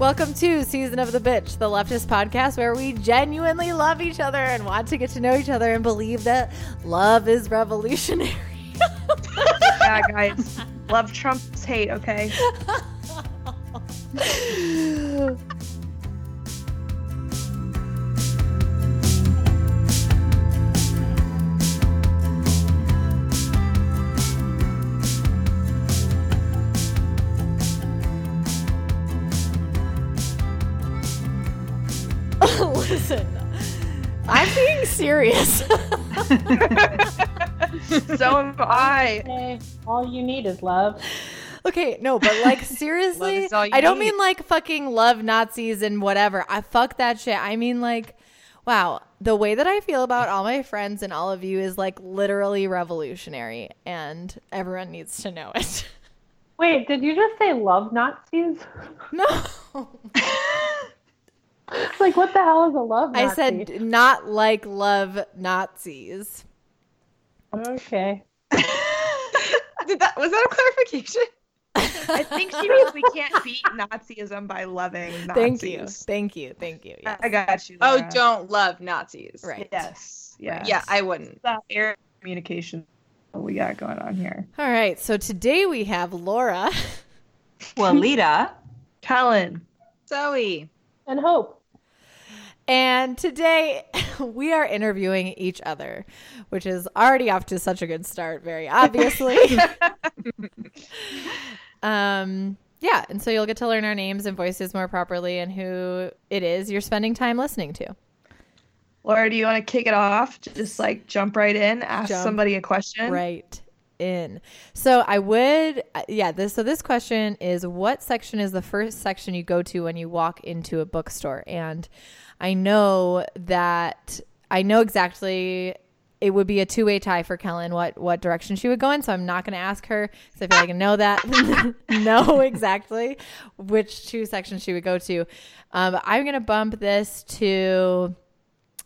Welcome to Season of the Bitch, the leftist podcast where we genuinely love each other and want to get to know each other and believe that love is revolutionary. yeah, guys. Love trumps hate, okay? serious. so am I. Hey, all you need is love. Okay, no, but like seriously, is all you I don't need. mean like fucking love Nazis and whatever. I fuck that shit. I mean like, wow, the way that I feel about all my friends and all of you is like literally revolutionary, and everyone needs to know it. Wait, did you just say love Nazis? No, like, what the hell is a love I said not like love Nazis. Okay. Did that was that a clarification? I think she means we can't beat Nazism by loving Nazis. Thank you, thank you, thank you. Yes. I got you. Oh, don't love Nazis. Right. Yes. Yes. Yeah, I wouldn't. that air communication what we got going on here. All right, so today we have Laura. Walita. Kellen. Zoe. And hope. And today we are interviewing each other, which is already off to such a good start, very obviously. um, yeah, and so you'll get to learn our names and voices more properly and who it is you're spending time listening to. Laura, do you want to kick it off? Just like jump right in, ask Jump somebody a question. Right in. So I would, uh, yeah. This so this question is: What section is the first section you go to when you walk into a bookstore? And I know that I know exactly. It would be a two-way tie for Kellen. What what direction she would go in? So I'm not going to ask her because I feel like I know that, know exactly which two sections she would go to. Um, I'm going to bump this to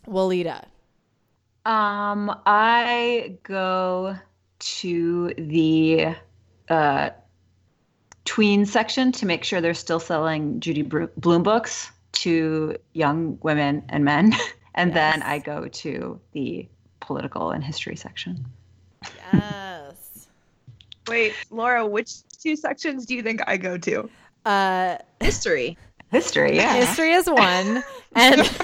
Walita. Um, I go to the uh, tween section to make sure they're still selling Judy Blume books to young women and men, and then I go to the political and history section. Yes. Wait, Laura, which two sections do you think I go to? Uh, History. History, yeah. History is one, and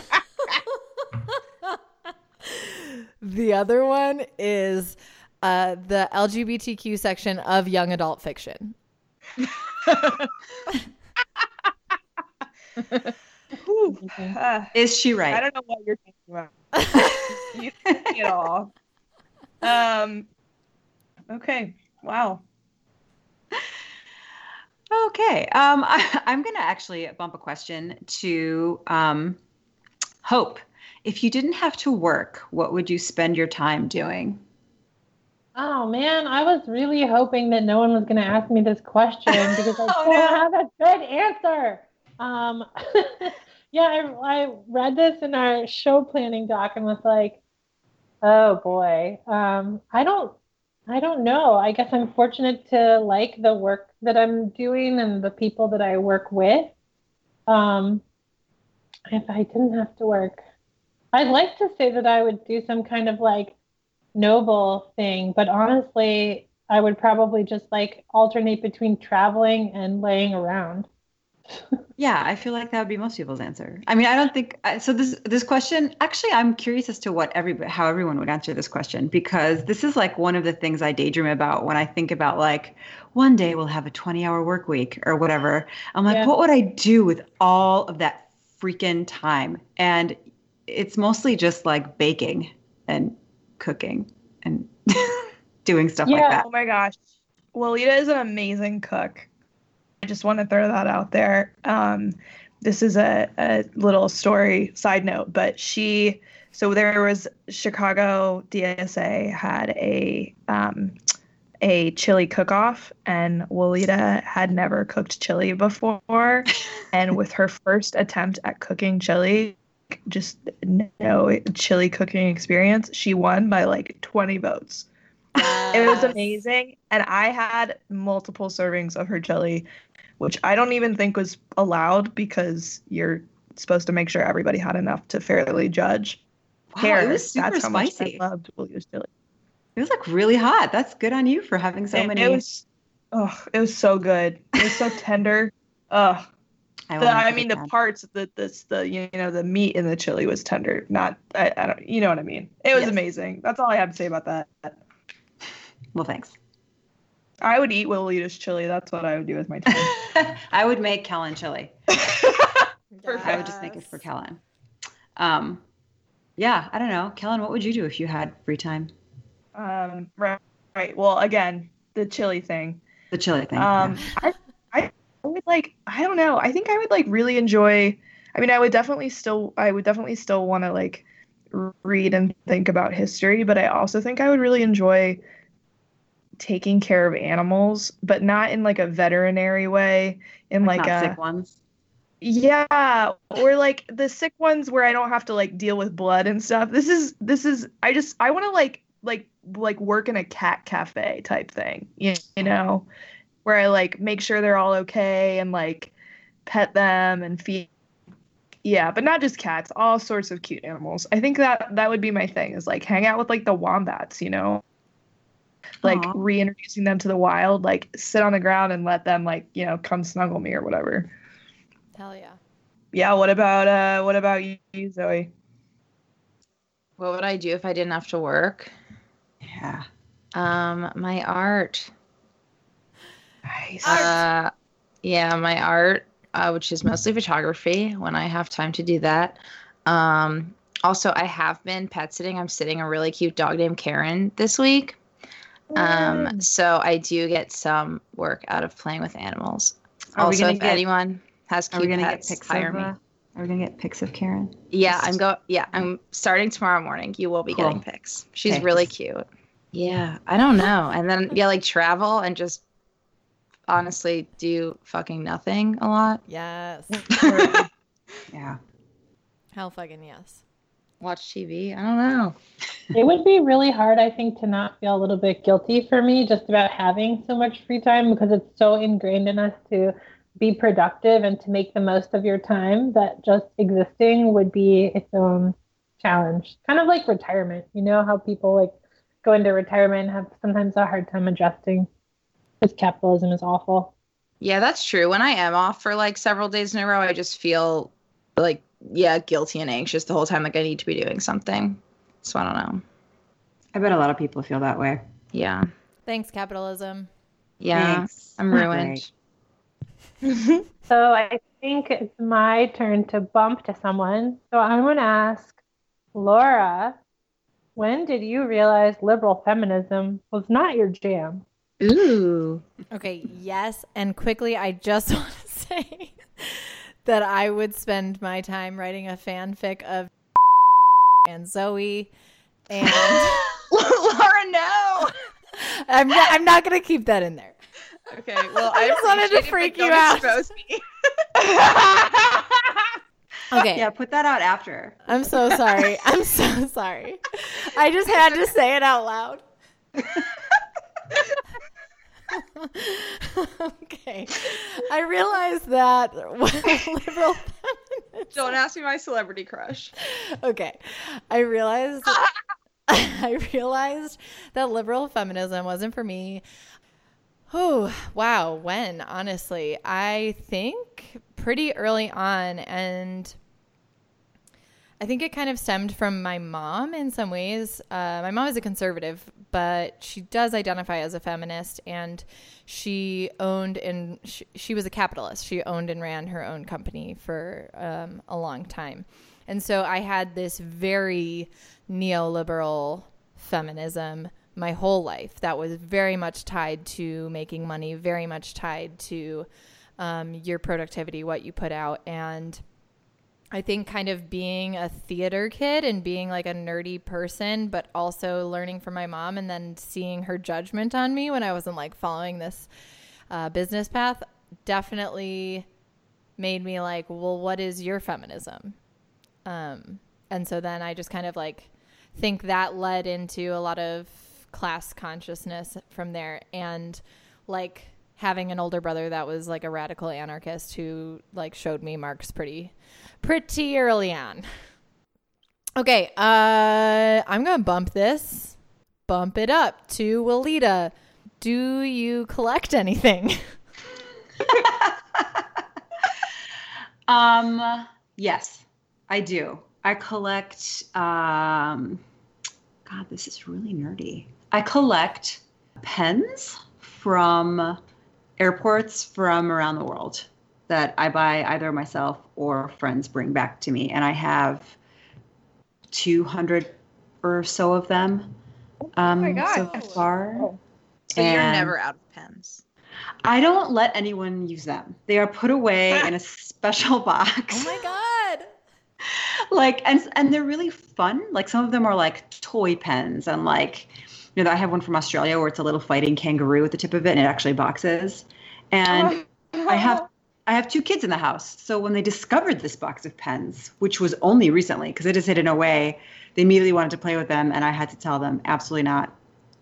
the other one is uh, the LGBTQ section of young adult fiction. Whew. Uh, Is she right? I don't know what you're talking about. you think it all. Um. Okay. Wow. Okay. Um, I, I'm going to actually bump a question to um, Hope. If you didn't have to work, what would you spend your time doing? Oh man, I was really hoping that no one was going to ask me this question because I Oh, don't no. have a good answer. Um, yeah, I, I read this in our show planning doc and was like, oh boy. Um, I don't, I don't know. I guess I'm fortunate to like the work that I'm doing and the people that I work with. Um, if I didn't have to work, I'd like to say that I would do some kind of like noble thing, but honestly, I would probably just like alternate between traveling and laying around. Yeah, I feel like that would be most people's answer. I mean, I don't think so. This this question, actually, I'm curious as to what every how everyone would answer this question because this is like one of the things I daydream about when I think about like one day we'll have a 20 hour work week or whatever. I'm like, Yeah. what would I do with all of that freaking time? And it's mostly just like baking and cooking and doing stuff like that. Oh my gosh. Walita is an amazing cook. I just want to throw that out there. Um, this is a, a little story side note, but she, so there was Chicago DSA had a, um, a chili cook off, and Walita had never cooked chili before. and with her first attempt at cooking chili, just no chili cooking experience, she won by like 20 votes. It was amazing. And I had multiple servings of her chili which I don't even think was allowed because you're supposed to make sure everybody had enough to fairly judge. Wow, Hair. it was super That's how much spicy. I loved Willita's chili. It was like really hot. That's good on you for having so It- many. It was, oh, it was so good. It was so tender. Ugh. I, The, I mean, the down. parts, that this, the you know, the meat in the chili was tender. Not, I, I don't, you know what I mean. It was Yes. amazing. That's all I have to say about that. Well, thanks. I would eat Willita's chili. That's what I would do with my time. I would make Kellen chili. Perfect. I would just make it for Kellen. Um, yeah, I don't know. Kellen, what would you do if you had free time? um, right, right. Well, again, the chili thing. The chili thing. Um, I, I would like, I don't know. I think I would like really enjoy. I mean, I would definitely still, I would definitely still want to like read and think about history, but I also think I would really enjoy taking care of animals, but not in like a veterinary way. In like, like, not a sick ones. yeah, or like the sick ones where I don't have to like deal with blood and stuff. This is this is I just I want to like like like work in a cat cafe type thing. You, you know, where I like make sure they're all okay and like pet them and feed yeah, but not just cats, all sorts of cute animals. I think that that would be my thing is like hang out with like the wombats, you know? Like Aw. reintroducing them to the wild, like sit on the ground and let them like, you know, come snuggle me or whatever. Hell yeah. Yeah, what about uh what about you, Zoe? What would I do if I didn't have to work? Yeah. Um, my art. Nice. Uh, yeah, my art, uh, which is mostly photography when I have time to do that. Um, also, I have been pet sitting. I'm sitting a really cute dog named Karen this week. Um, so I do get some work out of playing with animals. Are we also, gonna if get- anyone has Are we cute gonna pets, get pics hire of? me. Uh, are we gonna get pics of Karen? Yeah, I'm go. Yeah, I'm starting tomorrow morning. You will be Cool. getting pics. She's Okay. really cute. Yeah, I don't know. And then yeah, like travel and just honestly do fucking nothing a lot. Yes. Yeah. Hell fucking yes. Watch TV. I don't know. It would be really hard, I think, to not feel a little bit guilty for me just about having so much free time because it's so ingrained in us to be productive and to make the most of your time that just existing would be its own challenge. Kind of like retirement. You know how people like go into retirement and have sometimes a hard time adjusting because capitalism is awful. Yeah, that's true. When I am off for like several days in a row, I just feel like yeah, guilty and anxious the whole time. Like I need to be doing something. So I don't know. I bet a lot of people feel that way. Yeah, Thanks, capitalism. yeah. Thanks. I'm ruined. So I think it's my turn to bump to someone. So I'm going to ask Laura, when did you realize liberal feminism was not your jam? Ooh. Okay, yes. And quickly, I just want to say that I would spend my time writing a fanfic of and Zoe. And Laura, no. I'm not, I'm not going to keep that in there. Okay, well, I I, just wanted to appreciate it, but freak you out. Okay. Yeah, put that out after. I'm so sorry. I'm so sorry. I just had to say it out loud. okay. I realized that liberal feminism. Don't ask me my celebrity crush. Okay. I realized I realized that liberal feminism wasn't for me. Oh, wow. When, honestly, I think pretty early on. And I think it kind of stemmed from my mom in some ways. Uh, my mom is a conservative, but she does identify as a feminist. And she owned and she, she was a capitalist. She owned and ran her own company for um, a long time. And so I had this very neoliberal feminism my whole life that was very much tied to making money, very much tied to um, your productivity, what you put out. And I think kind of being a theater kid and being like a nerdy person, but also learning from my mom and then seeing her judgment on me when I wasn't like following this uh, business path definitely made me like, well, what is your feminism? Um, and so then I just kind of like think that led into a lot of class consciousness from there and like having an older brother that was like a radical anarchist who like showed me Marx pretty pretty early on. Okay, uh I'm going to bump this. Bump it up to Walita. Do you collect anything? um yes, I do. I collect um God, this is really nerdy. I collect pens from airports from around the world that I buy either myself or friends bring back to me. And I have 200 or so of them um, my God. so far. So you're never out of pens. I don't let anyone use them. They are put away in a special box. oh my god. like and and they're really fun. Like some of them are like toy pens and like you know I have one from Australia where it's a little fighting kangaroo at the tip of it and it actually boxes. And oh, I have I have two kids in the house. So when they discovered this box of pens, which was only recently because it is hidden away, they immediately wanted to play with them and I had to tell them absolutely not.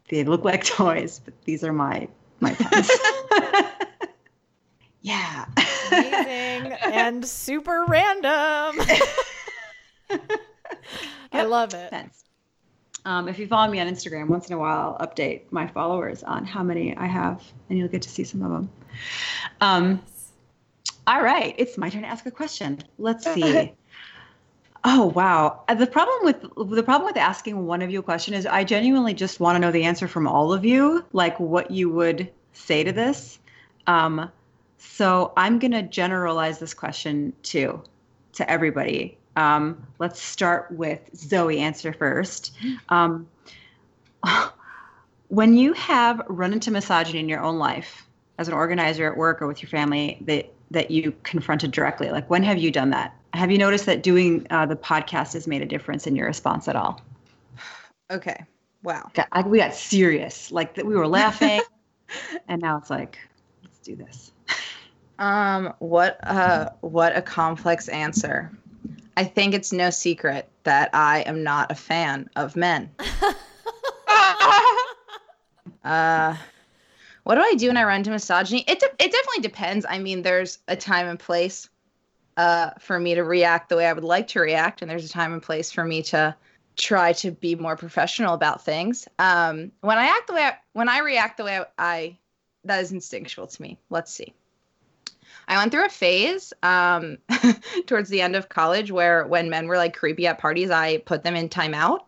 They look like toys, but these are my my pens. yeah. Amazing and super random. I love it. Pens. Um, if you follow me on Instagram, once in a while, I'll update my followers on how many I have, and you'll get to see some of them. Um, all right, it's my turn to ask a question. Let's see. Oh wow! Uh, The problem with the problem with asking one of you a question is I genuinely just want to know the answer from all of you, like what you would say to this. Um, so I'm gonna generalize this question too to everybody. Um, let's start with Zoe. Answer first. Um, when you have run into misogyny in your own life, as an organizer at work or with your family, that that you confronted directly, like when have you done that? Have you noticed that doing uh, the podcast has made a difference in your response at all? Okay. Wow. Got- I- we got serious, like that we were laughing, and now it's like, let's do this. Um, what uh what a complex answer. I think it's no secret that I am not a fan of men. Uh what do I do when I run into misogyny? It de- it definitely depends. I mean, there's a time and place uh for me to react the way I would like to react and there's a time and place for me to try to be more professional about things. Um when I act the way I, when I react the way I, I that is instinctual to me. Let's see. I went through a phase um, towards the end of college where when men were like creepy at parties, I put them in timeout.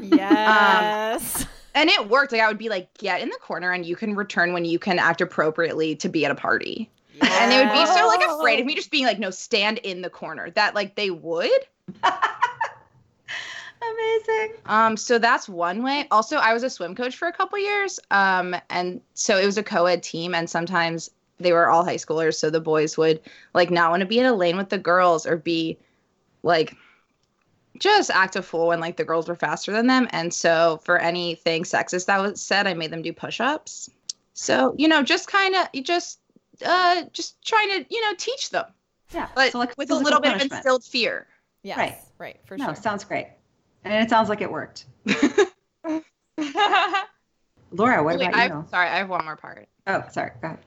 Yes. And it worked. Like I would be like, get in the corner and you can return when you can act appropriately to be at a party. And they would be so like afraid of me just being like, no, stand in the corner. That like they would. Amazing. Um, so that's one way. Also, I was a swim coach for a couple years. Um, and so it was a co-ed team, and sometimes they were all high schoolers, so the boys would like not want to be in a lane with the girls or be like just act a fool when like the girls were faster than them. And so for anything sexist that was said, I made them do push-ups. So, you know, just kind of just uh just trying to, you know, teach them. Yeah, But so like with a little bit of instilled fear. Yeah. Right. Right. For no, sure. sounds great, and it sounds like it worked. Laura, what Wait, about I, you? sorry, I have one more part. Oh, sorry. Go ahead.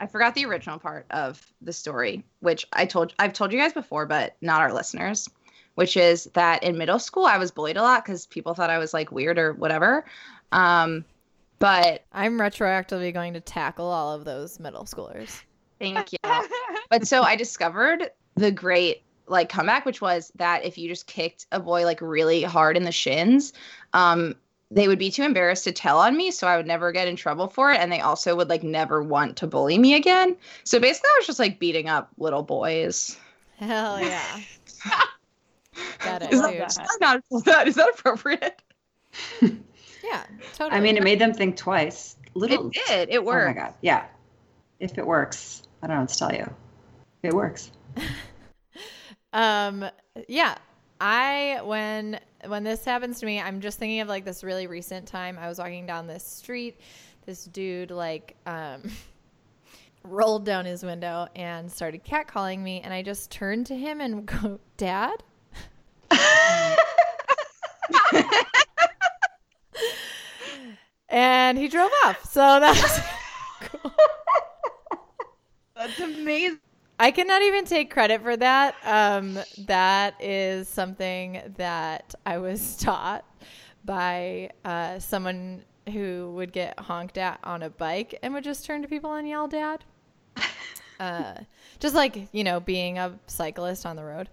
I forgot the original part of the story, which I told I've told you guys before, but not our listeners. Which is that in middle school I was bullied a lot because people thought I was like weird or whatever. Um, but I'm retroactively going to tackle all of those middle schoolers. thank you. but so I discovered the great like comeback, which was that if you just kicked a boy like really hard in the shins, um, they would be too embarrassed to tell on me, so I would never get in trouble for it, and they also would like never want to bully me again. So basically, I was just like beating up little boys. Hell yeah. Got it, is, that not is that, is that appropriate? Yeah, totally. I mean, it made them think twice. Little. It did. It Oh my worked. god. Yeah. If it works, I don't know what to tell you. It works. Um, yeah. I when when this happens to me, I'm just thinking of like this really recent time. I was walking down this street. This dude like um rolled down his window and started catcalling me, and I just turned to him and go, "Dad." and he drove off. So that was cool. That's amazing. I cannot even take credit for that. Um, that is something that I was taught by uh, someone who would get honked at on a bike and would just turn to people and yell, "Dad." Uh, just like you know, being a cyclist on the road.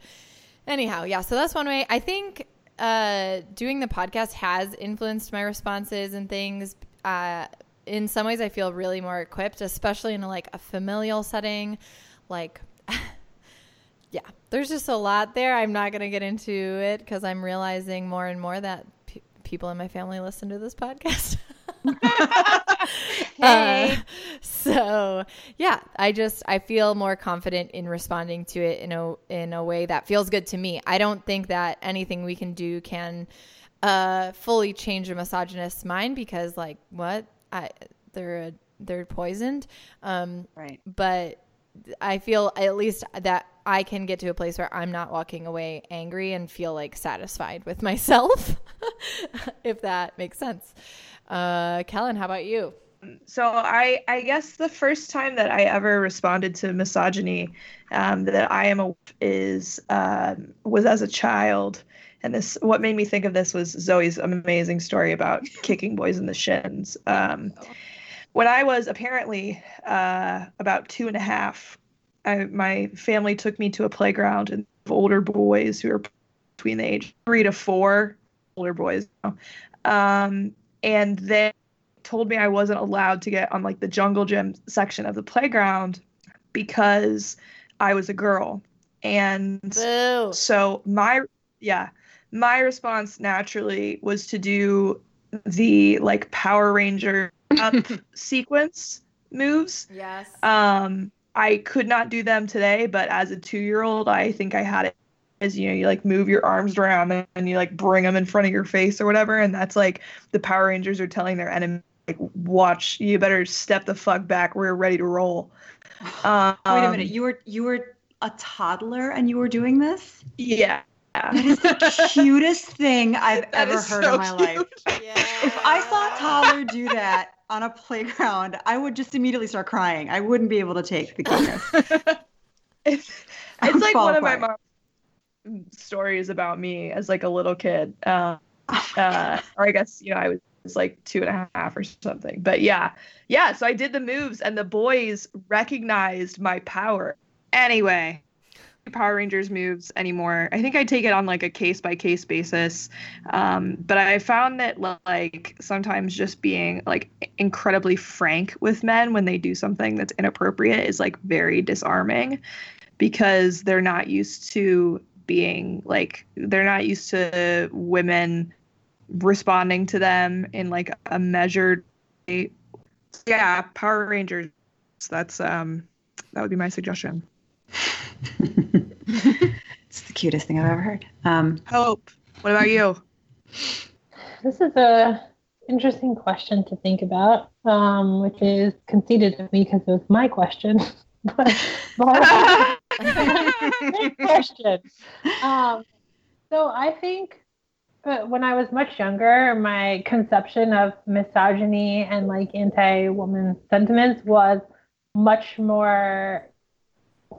Anyhow, yeah. So that's one way. I think uh, doing the podcast has influenced my responses and things. Uh, in some ways, I feel really more equipped, especially in a, like a familial setting. Like, yeah, there's just a lot there. I'm not gonna get into it because I'm realizing more and more that pe people in my family listen to this podcast. Hey. Uh, so yeah, I just I feel more confident in responding to it in a in a way that feels good to me. I don't think that anything we can do can uh fully change a misogynist's mind because like what I they're they're poisoned. Um Right. but I feel at least that I can get to a place where I'm not walking away angry and feel like satisfied with myself, if that makes sense. Uh, Kellen, how about you? so I I guess the first time that I ever responded to misogyny um, that I am a is um, was as a child, and this what made me think of this was Zoe's amazing story about kicking boys in the shins. Um, when I was apparently uh, about two and a half, I, my family took me to a playground and older boys who were between the age three to four, older boys, um, and they told me I wasn't allowed to get on like the jungle gym section of the playground because I was a girl. And Boo. so my yeah, my response naturally was to do the like Power Ranger up sequence moves. Yes. Um I could not do them today, but as a 2-year-old, I think I had it as you know, you like move your arms around and you like bring them in front of your face or whatever and that's like the Power Rangers are telling their enemy like watch you better step the fuck back we're ready to roll um, Wait a minute. You were you were a toddler and you were doing this? yeah That is the cutest thing I've That ever heard so in my life. yeah. If I saw a toddler do that on a playground, I would just immediately start crying. I wouldn't be able to take the cuteness. it's, it's like one of my apart. mom's stories about me as like a little kid uh, uh, or i guess you know i was like two and a half or something but yeah yeah so i did the moves and the boys recognized my power anyway power rangers moves anymore. I think i take it on like a case by case basis. Um, but i found that like sometimes just being like incredibly frank with men when they do something that's inappropriate is like very disarming because they're not used to being like they're not used to women responding to them in like a measured way. yeah power rangers that's um that would be my suggestion it's the cutest thing I've ever heard. Um, hope what about you This is a interesting question to think about, um, which is conceited of me because it was my question. but, but question. Um, so I think uh, when I was much younger, my conception of misogyny and like anti-woman sentiments was much more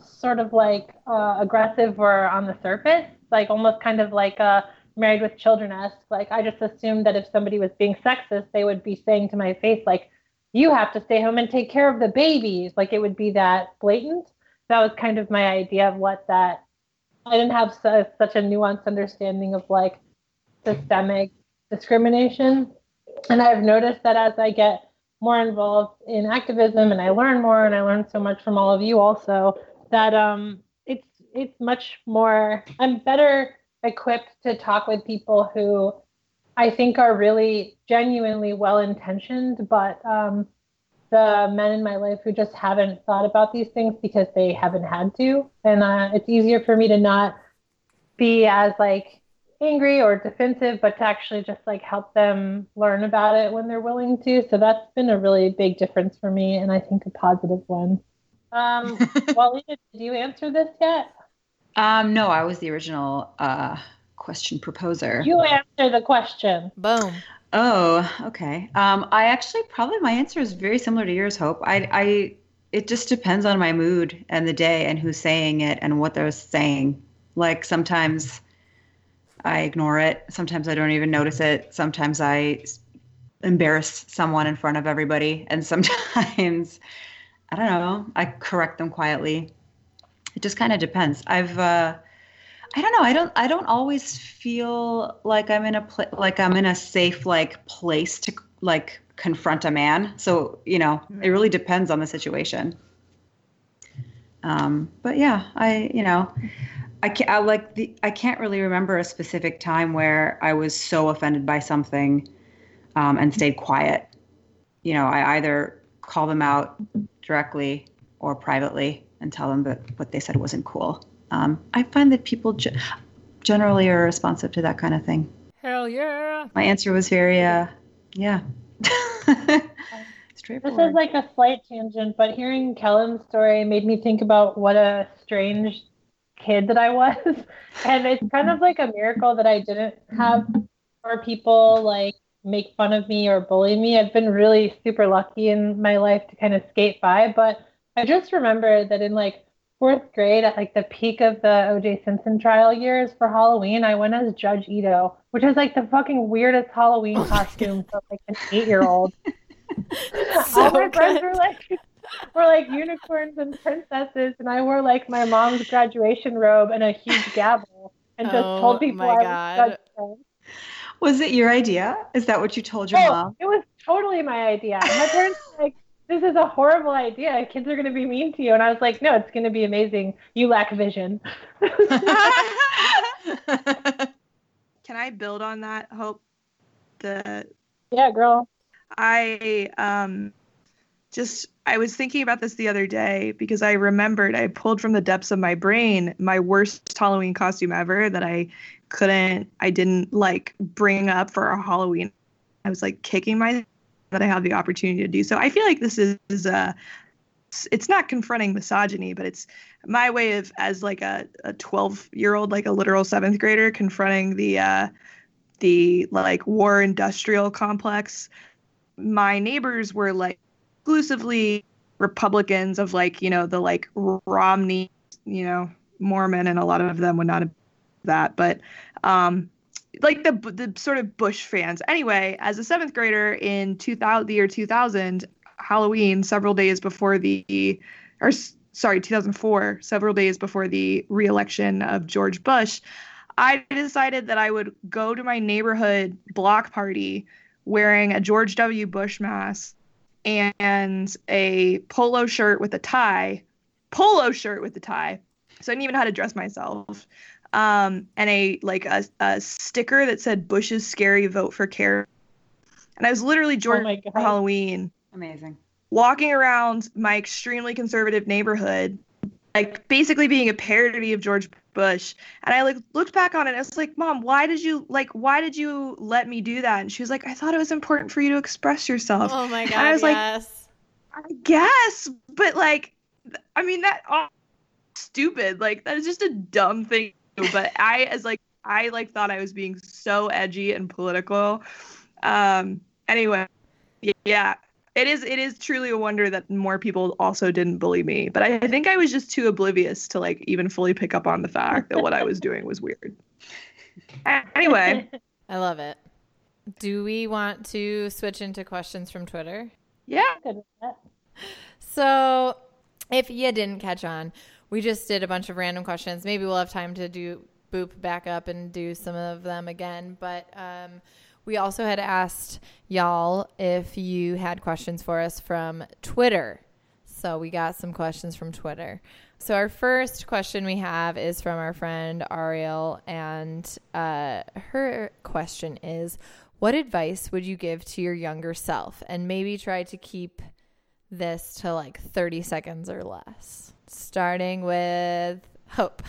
sort of like uh, aggressive or on the surface, like almost kind of like a married with children esque. Like I just assumed that if somebody was being sexist, they would be saying to my face, like, you have to stay home and take care of the babies. Like it would be that blatant. That was kind of my idea of what that. I didn't have su- such a nuanced understanding of like systemic discrimination. And I've noticed that as I get more involved in activism and I learn more and I learn so much from all of you also that um it's it's much more I'm better equipped to talk with people who I think are really genuinely well intentioned, but um, the men in my life who just haven't thought about these things because they haven't had to. And uh, it's easier for me to not be as like angry or defensive, but to actually just like help them learn about it when they're willing to. So that's been a really big difference for me, and I think a positive one. Um, Walida, did you answer this yet? um, no, I was the original uh, question proposer. You answer the question. Boom. Oh, okay. Um, I actually probably my answer is very similar to yours, Hope. I, I it just depends on my mood and the day and who's saying it and what they're saying. Like sometimes I ignore it. Sometimes I don't even notice it. Sometimes I embarrass someone in front of everybody. And sometimes, I don't know, I correct them quietly. It just kind of depends. I've, uh, I don't know. I don't. I don't always feel like I'm in a pl- like I'm in a safe like place to like confront a man. So you know, it really depends on the situation. Um, but yeah, I you know, I can't. I like the. I can't really remember a specific time where I was so offended by something, um, and stayed quiet. You know, I either call them out directly or privately and tell them that what they said wasn't cool. Um, I find that people ge- generally are responsive to that kind of thing. Hell yeah. My answer was very, uh, yeah. This is like a slight tangent, but hearing Kellen's story made me think about what a strange kid that I was. And it's kind of like a miracle that I didn't have more people like make fun of me or bully me. I've been really super lucky in my life to kind of skate by, but I just remember that in like fourth grade, at like the peak of the OJ Simpson trial years for Halloween, I went as Judge Ito, which is like the fucking weirdest Halloween costume for like an eight year old. All my friends were like were like unicorns and princesses, and I wore like my mom's graduation robe and a huge gavel, and just Oh told people my I was Judge. Was it your idea? Is that what you told your Oh, mom? it was totally my idea. My parents were like, "This is a horrible idea. Kids are going to be mean to you," and I was like, "No, it's going to be amazing. You lack vision." Can I build on that? Hope the yeah, girl. I um just I was thinking about this the other day because I remembered I pulled from the depths of my brain my worst Halloween costume ever that I couldn't I didn't like bring up for a Halloween. I was like kicking my that I had the opportunity to do so. I feel like this is, is uh it's not confronting misogyny, but it's my way of as like a, a 12 year old, like a literal seventh grader confronting the uh the like war industrial complex my neighbors were like exclusively Republicans of like, you know, the like Romney, you know, Mormon, and a lot of them would not have that, but um, like the the sort of Bush fans. Anyway, as a seventh grader in 2000, the year 2000, Halloween, several days before the, or sorry, 2004, several days before the reelection of George Bush, I decided that I would go to my neighborhood block party wearing a George W. Bush mask and a polo shirt with a tie, polo shirt with a tie. So I didn't even know how to dress myself. Um, and a like a, a sticker that said Bush's scary vote for Kerry. And I was literally George oh for. Halloween Amazing. walking around my extremely conservative neighborhood, like basically being a parody of George Bush. And I like looked back on it and I was like, Mom, why did you like why did you let me do that? And she was like, I thought it was important for you to express yourself. Oh my god. I was like, yes. I guess, but like I mean that oh, stupid. Like that is just a dumb thing. To do. But I as like I like thought I was being so edgy and political. Um anyway, yeah, it is it is truly a wonder that more people also didn't bully me. But I, I think I was just too oblivious to like even fully pick up on the fact that what I was doing was weird. Anyway, I love it. Do we want to switch into questions from Twitter? yeah. Good with that. So, if you didn't catch on, we just did a bunch of random questions. Maybe we'll have time to do boop back up and do some of them again. But um, we also had asked y'all if you had questions for us from Twitter. So we got some questions from Twitter. So our first question we have is from our friend Ariel, and uh, her question is, "What advice would you give to your younger self?" And maybe try to keep this to like 30 seconds or less. Starting with Hope.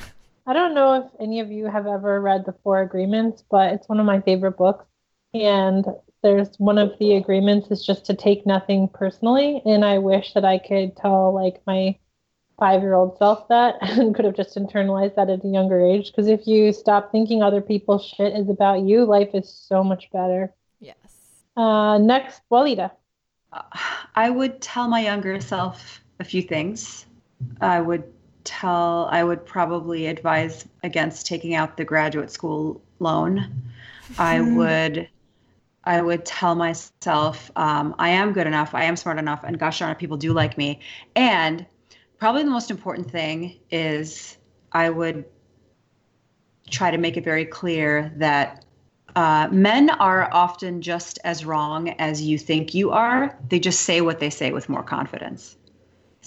I don't know if any of you have ever read The Four Agreements, but it's one of my favorite books. And there's one of the agreements is just to take nothing personally. And I wish that I could tell like my five year old self that and could have just internalized that at a younger age. Because if you stop thinking other people's shit is about you, life is so much better. Yes. Uh, next, Walida. I would tell my younger self a few things. I would tell, I would probably advise against taking out the graduate school loan. I Hmm. would, I would tell myself, um, I am good enough, I am smart enough, and gosh darn it, people do like me. And probably the most important thing is I would try to make it very clear that uh, men are often just as wrong as you think you are. They just say what they say with more confidence.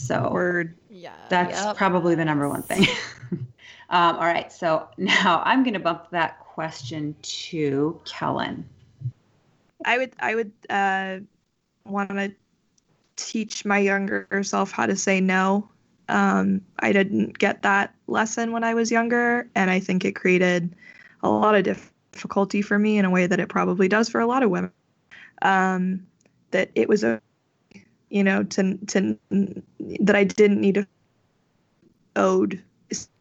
So Word. Yeah. that's Yep. probably the number one thing. um, all right. So now I'm going to bump that question to Kellen. I would I would uh, want to teach my younger self how to say no. Um, I didn't get that lesson when I was younger, and I think it created a lot of difficulty for me in a way that it probably does for a lot of women. Um, that it was a, you know, to to that I didn't need to owed,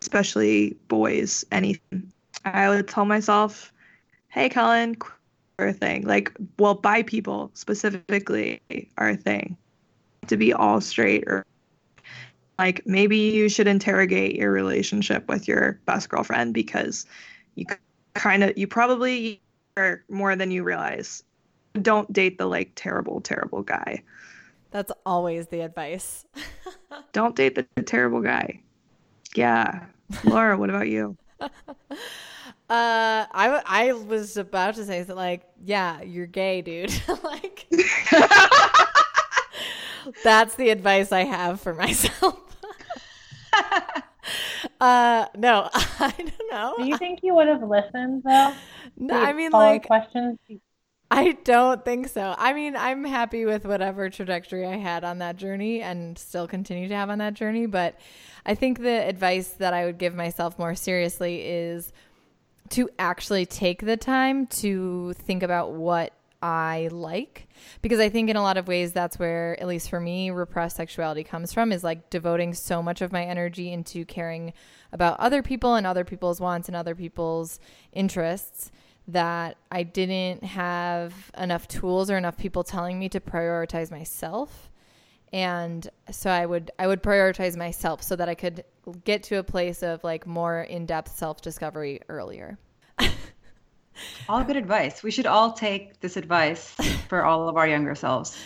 especially boys, anything. I would tell myself, "Hey, Colin, a thing. Like, well, bi people specifically are a thing. To be all straight or like maybe you should interrogate your relationship with your best girlfriend because you kind of you probably are more than you realize. Don't date the like terrible terrible guy. That's always the advice. Don't date the, the terrible guy. Yeah. Laura, what about you? Uh, I, w- I was about to say that, like, yeah, you're gay, dude. like, that's the advice I have for myself. uh, no, I don't know. Do you think you would have listened though? No, I mean, like, questions. I don't think so. I mean, I'm happy with whatever trajectory I had on that journey and still continue to have on that journey. But I think the advice that I would give myself more seriously is to actually take the time to think about what I like. Because I think in a lot of ways, that's where, at least for me, repressed sexuality comes from is like devoting so much of my energy into caring about other people and other people's wants and other people's interests that I didn't have enough tools or enough people telling me to prioritize myself. And so I would I would prioritize myself so that I could get to a place of like more in-depth self-discovery earlier. All good advice. We should all take this advice for all of our younger selves.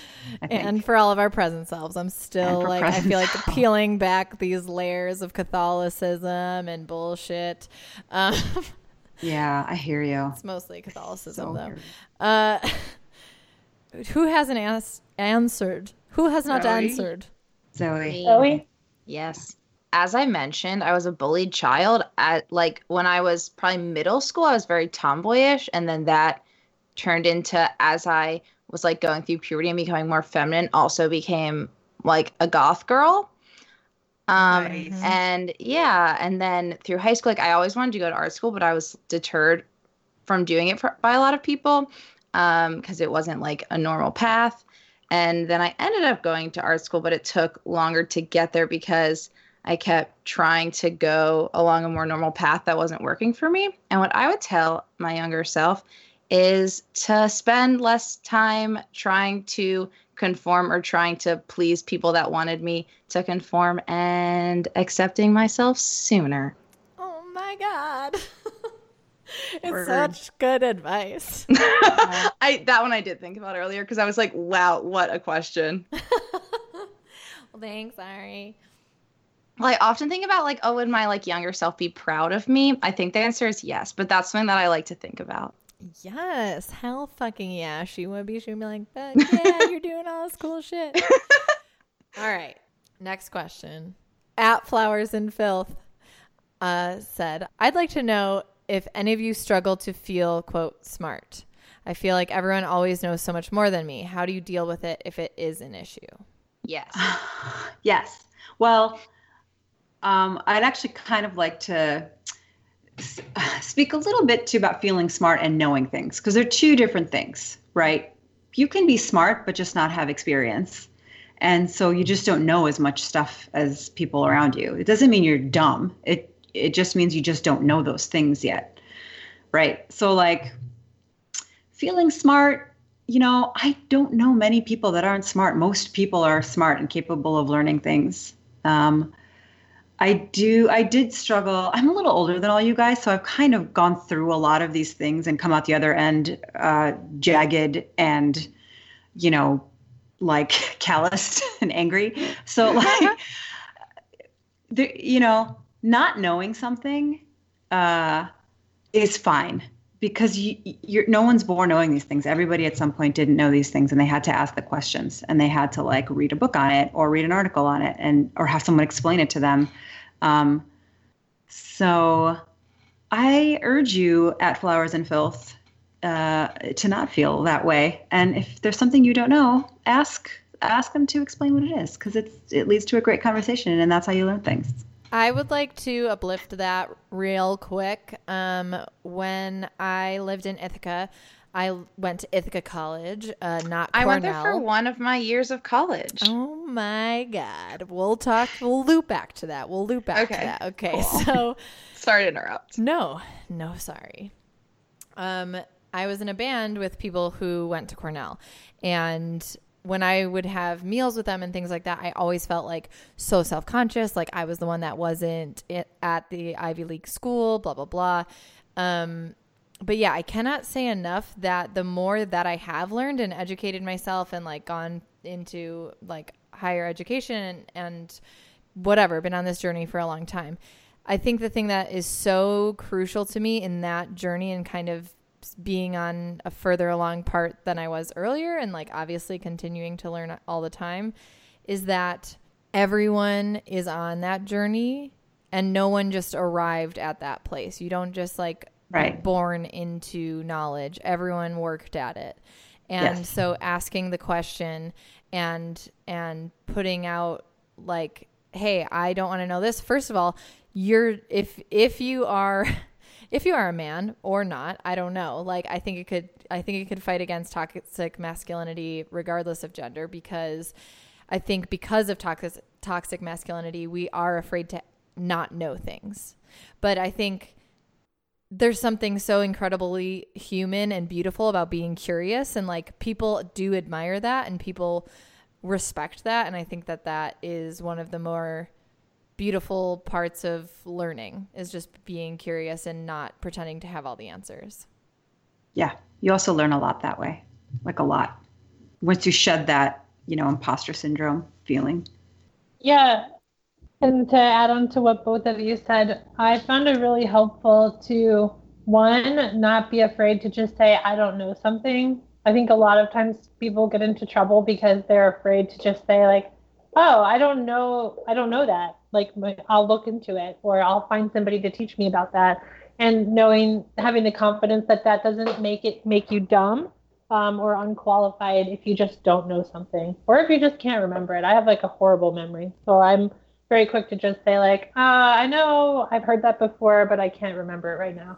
And for all of our present selves, I'm still like I feel like peeling back these layers of Catholicism and bullshit. Um, yeah, I hear you. it's mostly Catholicism So though. Uh, who hasn't asked, answered? Who has not Zoe? answered? Zoe. Zoe? Yes. As I mentioned, I was a bullied child at like when I was probably middle school, I was very tomboyish and then that turned into as I was like going through puberty and becoming more feminine, also became like a goth girl. Um Nice. and yeah, and then through high school like I always wanted to go to art school, but I was deterred from doing it for, by a lot of people um because it wasn't like a normal path. And then I ended up going to art school, but it took longer to get there because I kept trying to go along a more normal path that wasn't working for me. And what I would tell my younger self is to spend less time trying to conform or trying to please people that wanted me to conform and accepting myself sooner. Oh my god. it's Word. such good advice. I that one I did think about earlier because I was like, wow, what a question. well, thanks, Ari. Well, I often think about like, oh, would my like younger self be proud of me? I think the answer is yes, but that's something that I like to think about. Yes, hell fucking yeah, she would be. She would be like, "Fuck yeah, you're doing all this cool shit. all right, next question. At Flowers and Filth uh, said, I'd like to know if any of you struggle to feel, quote, smart. I feel like everyone always knows so much more than me. How do you deal with it if it is an issue? Yes. yes. Well, um, I'd actually kind of like to s- speak a little bit too about feeling smart and knowing things because they're two different things, right? You can be smart but just not have experience. And so you just don't know as much stuff as people around you. It doesn't mean you're dumb. It it just means you just don't know those things yet. Right? So like feeling smart you know, I don't know many people that aren't smart. Most people are smart and capable of learning things. Um, I do. I did struggle. I'm a little older than all you guys, so I've kind of gone through a lot of these things and come out the other end uh, jagged and, you know, like calloused and angry. So like, the, you know, not knowing something uh, is fine because you, you're no one's born knowing these things. Everybody at some point didn't know these things, and they had to ask the questions, and they had to like read a book on it or read an article on it, and or have someone explain it to them. Um, so, I urge you at Flowers and Filth uh, to not feel that way, and if there's something you don't know, ask ask them to explain what it is because it's it leads to a great conversation, and that's how you learn things. I would like to uplift that real quick. Um, when I lived in Ithaca, I went to Ithaca College, uh, not Cornell. I went there for one of my years of college. Oh my God. We'll talk, we'll loop back to that. We'll loop back Okay, to that. Okay. cool. So, Sorry to interrupt. no, no, sorry. Um, I was in a band with people who went to Cornell, and when I would have meals with them and things like that, I always felt like so self conscious, like I was the one that wasn't at the Ivy League school, blah blah blah. Um, but yeah, I cannot say enough that the more that I have learned and educated myself and like gone into like higher education and, and whatever, been on this journey for a long time. I think the thing that is so crucial to me in that journey and kind of being on a further along part than I was earlier and like obviously continuing to learn all the time is that everyone is on that journey and no one just arrived at that place. You don't just like Right. born into knowledge. Everyone worked at it. And Yes. so asking the question and and putting out like hey, I don't want to know this. First of all, you're if if you are if you are a man or not, I don't know. Like I think it could I think it could fight against toxic masculinity regardless of gender because I think because of toxic toxic masculinity, we are afraid to not know things. But I think there's something so incredibly human and beautiful about being curious and like people do admire that and people respect that and I think that that is one of the more beautiful parts of learning is just being curious and not pretending to have all the answers. Yeah. You also learn a lot that way, like a lot. Once you shed that, you know, imposter syndrome feeling. Yeah. And to add on to what both of you said, I found it really helpful to one, not be afraid to just say, I don't know something. I think a lot of times people get into trouble because they're afraid to just say, like, oh, I don't know, I don't know that. Like, I'll look into it or I'll find somebody to teach me about that. And knowing, having the confidence that that doesn't make it make you dumb um, or unqualified if you just don't know something or if you just can't remember it. I have like a horrible memory. So I'm very quick to just say like, uh, I know I've heard that before, but I can't remember it right now.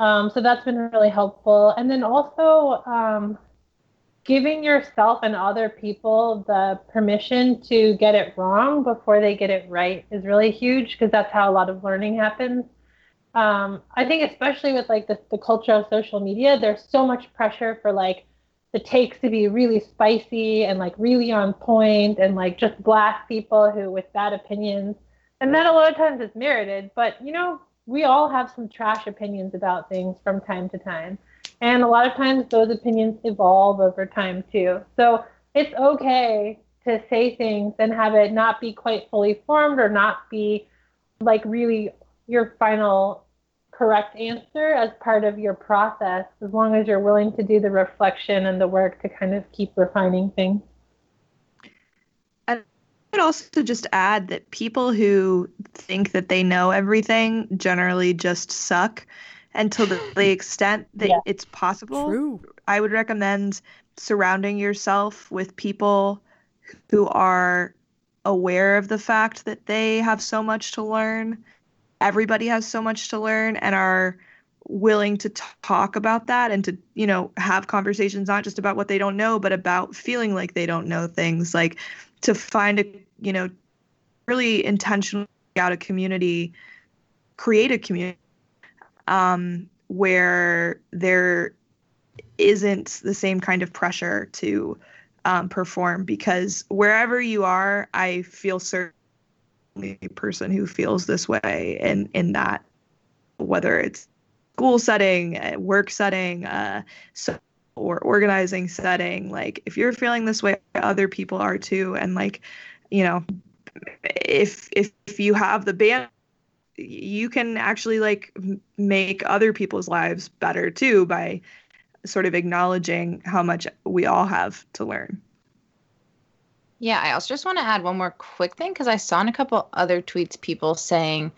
Um, so that's been really helpful. And then also um, giving yourself and other people the permission to get it wrong before they get it right is really huge because that's how a lot of learning happens. Um, I think especially with like the, the culture of social media, there's so much pressure for like the takes to be really spicy and like really on point and like just blast people who with bad opinions. And that a lot of times is merited, but you know, we all have some trash opinions about things from time to time. And a lot of times those opinions evolve over time too. So it's okay to say things and have it not be quite fully formed or not be like really your final correct answer as part of your process, as long as you're willing to do the reflection and the work to kind of keep refining things. I would also just add that people who think that they know everything generally just suck. And to the, the extent that Yeah. it's possible, True. I would recommend surrounding yourself with people who are aware of the fact that they have so much to learn. Everybody has so much to learn and are willing to t- talk about that and to, you know, have conversations not just about what they don't know, but about feeling like they don't know things. Like to find a, you know, really intentionally out a community, create a community um, where there isn't the same kind of pressure to um, perform because wherever you are, I feel certain a person who feels this way in in that whether it's school setting, work setting, uh, so or organizing setting, like if you're feeling this way, other people are too, and like you know, if if if you have the band you can actually like make other people's lives better too by sort of acknowledging how much we all have to learn. Yeah, I also just want to add one more quick thing because I saw in a couple other tweets people saying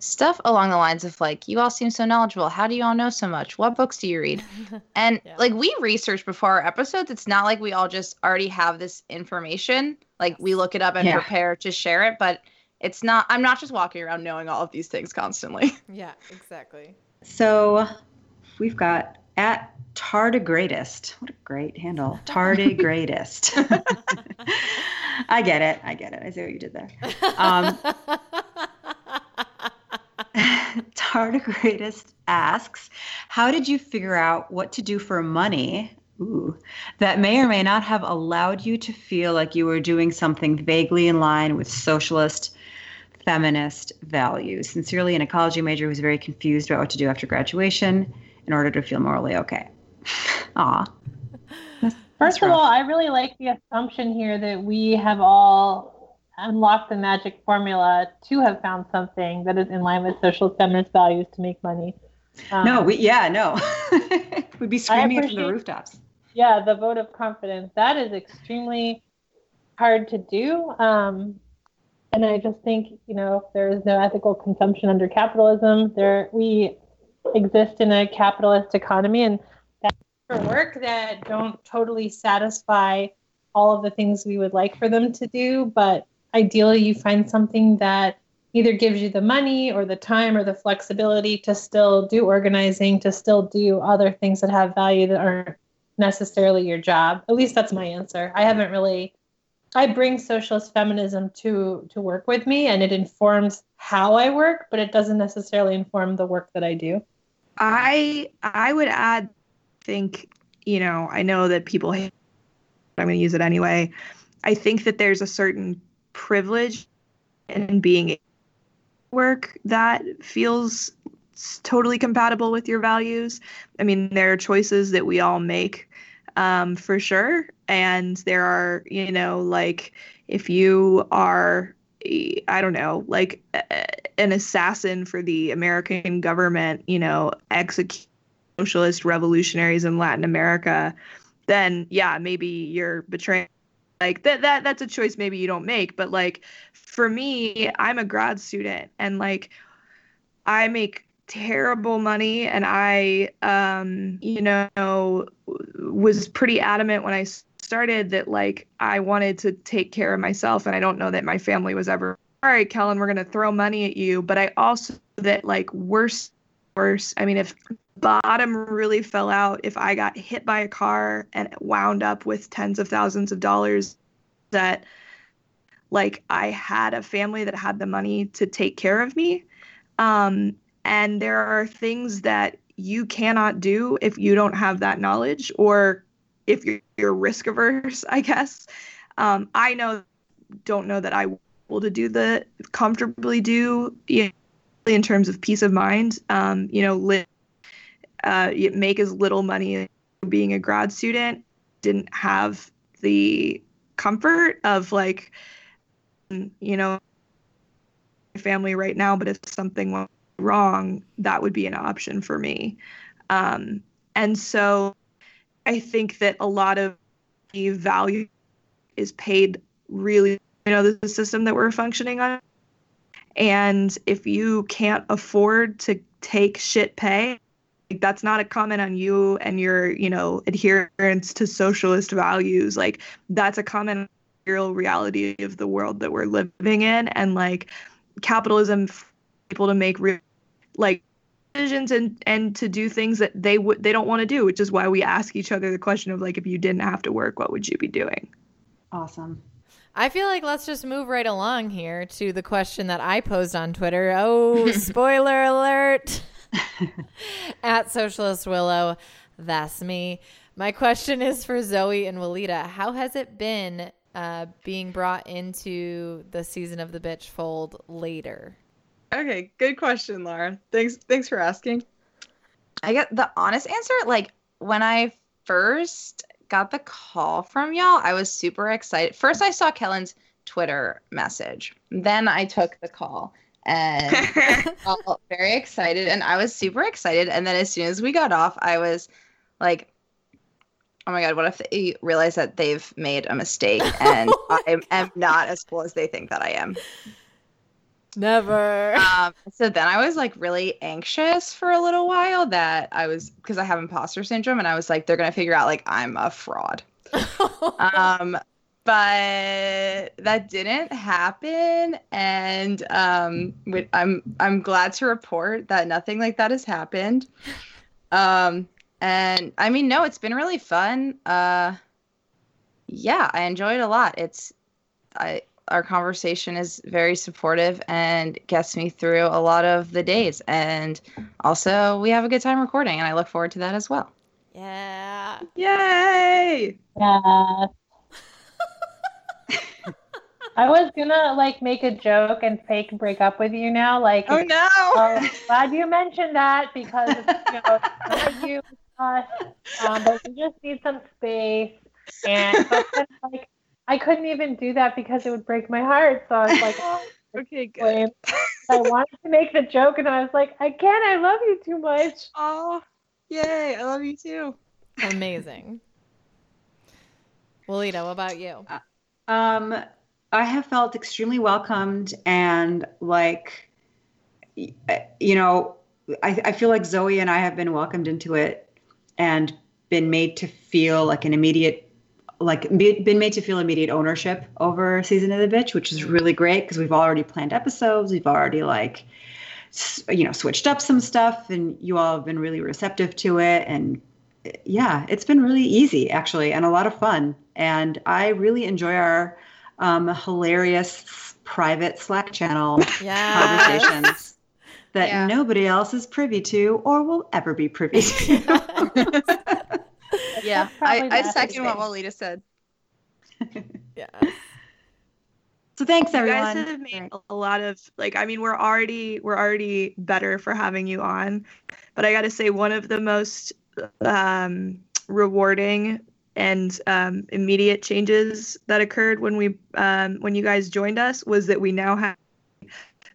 stuff along the lines of like, "You all seem so knowledgeable. How do you all know so much? What books do you read?" And yeah. like we research before our episodes. It's not like we all just already have this information. Like we look it up and yeah. prepare to share it, but it's not. I'm not just walking around knowing all of these things constantly. Yeah, exactly. So we've got at Tardigradest. What a great handle. Tardigradest. I get it. I get it. I see what you did there. Um, Tardigradest asks, How did you figure out what to do for money ooh, that may or may not have allowed you to feel like you were doing something vaguely in line with socialist feminist values? Sincerely, an ecology major who was very confused about what to do after graduation in order to feel morally okay. Aw. First of all, I really like the assumption here that we have all unlocked the magic formula to have found something that is in line with social feminist values to make money. Um, no, we yeah, no. We'd be screaming it from the rooftops. Yeah, the vote of confidence. That is extremely hard to do. Um, and I just think, you know, there is no ethical consumption under capitalism. There we exist in a capitalist economy and that for work that don't totally satisfy all of the things we would like for them to do but ideally you find something that either gives you the money or the time or the flexibility to still do organizing to still do other things that have value that aren't necessarily your job at least that's my answer i haven't really i bring socialist feminism to to work with me and it informs how i work but it doesn't necessarily inform the work that i do I I would add think, you know, I know that people hate I'm going to use it anyway. I think that there's a certain privilege in being work that feels totally compatible with your values. I mean, there are choices that we all make um, for sure. And there are, you know, like if you are I don't know, like an assassin for the American government, you know, execute socialist revolutionaries in Latin America, then yeah, maybe you're betraying. Like that, that that's a choice maybe you don't make. But like for me, I'm a grad student, and like I make terrible money, and I, um, you know, was pretty adamant when I started that like I wanted to take care of myself and I don't know that my family was ever all right, Kellen, we're gonna throw money at you. But I also that like worse worse. I mean if bottom really fell out, if I got hit by a car and wound up with tens of thousands of dollars that like I had a family that had the money to take care of me. Um, and there are things that you cannot do if you don't have that knowledge or if you're, you're risk averse, I guess. Um, I know, don't know that I will to do the comfortably do you know, in terms of peace of mind. Um, you know, live, uh, make as little money being a grad student. Didn't have the comfort of like, you know, family right now. But if something went wrong, that would be an option for me. Um, and so I think that a lot of the value is paid really, you know, the system that we're functioning on. And if you can't afford to take shit pay, like, that's not a comment on you and your, you know, adherence to socialist values. Like that's a comment reality of the world that we're living in. And like capitalism, people to make real, like decisions and and to do things that they would they don't want to do which is why we ask each other the question of like if you didn't have to work what would you be doing awesome I feel like let's just move right along here to the question that I posed on Twitter. Oh, spoiler alert. At Socialist Willow. That's me. My question is for Zoe and Walida. How has it been uh, being brought into the season of the bitch fold later? Okay, good question, Laura. Thanks thanks for asking. I get the honest answer. Like when I first got the call from y'all, I was super excited. First, I saw Kellen's Twitter message. Then I took the call and felt very excited. And I was super excited. And then as soon as we got off, I was like, oh my God, what if they realize that they've made a mistake and oh I am not as cool as they think that I am? Never. Um, so then I was like really anxious for a little while that I was because I have imposter syndrome and I was like, they're gonna figure out like I'm a fraud. um, but that didn't happen, and um, I'm I'm glad to report that nothing like that has happened. Um, and I mean, no, it's been really fun. Uh, yeah, I enjoy it a lot. It's I our conversation is very supportive and gets me through a lot of the days. And also, we have a good time recording, and I look forward to that as well. yeah. Yay! Yeah. I was gonna like make a joke and fake break up with you now. Like, Oh no! oh, glad you mentioned that because you know, not you, us. Um, but we just need some space. And like, I couldn't even do that because it would break my heart. So I was like, oh, okay, good. I wanted to make the joke, and I was like, I can't. I love you too much. Oh, yay! I love you too. Amazing. Walida, what about you? Um, I have felt extremely welcomed and like, uh, you know, I, I feel like Zoe and I have been welcomed into it and been made to feel like an immediate, like be, been made to feel immediate ownership over season of the bitch, which is really great because we've already planned episodes. We've already like, you know, switched up some stuff, and you all have been really receptive to it. And yeah, it's been really easy actually, and a lot of fun. And I really enjoy our um, hilarious private Slack channel Yeah. conversations that Yeah. nobody else is privy to or will ever be privy to. Yeah, I, I second what best. Walida said. Yeah. so thanks everyone. You everyone. guys have made a lot of like I mean we're already we're already better for having you on, but I got to say one of the most um, rewarding and um, immediate changes that occurred when we um, when you guys joined us was that we now have a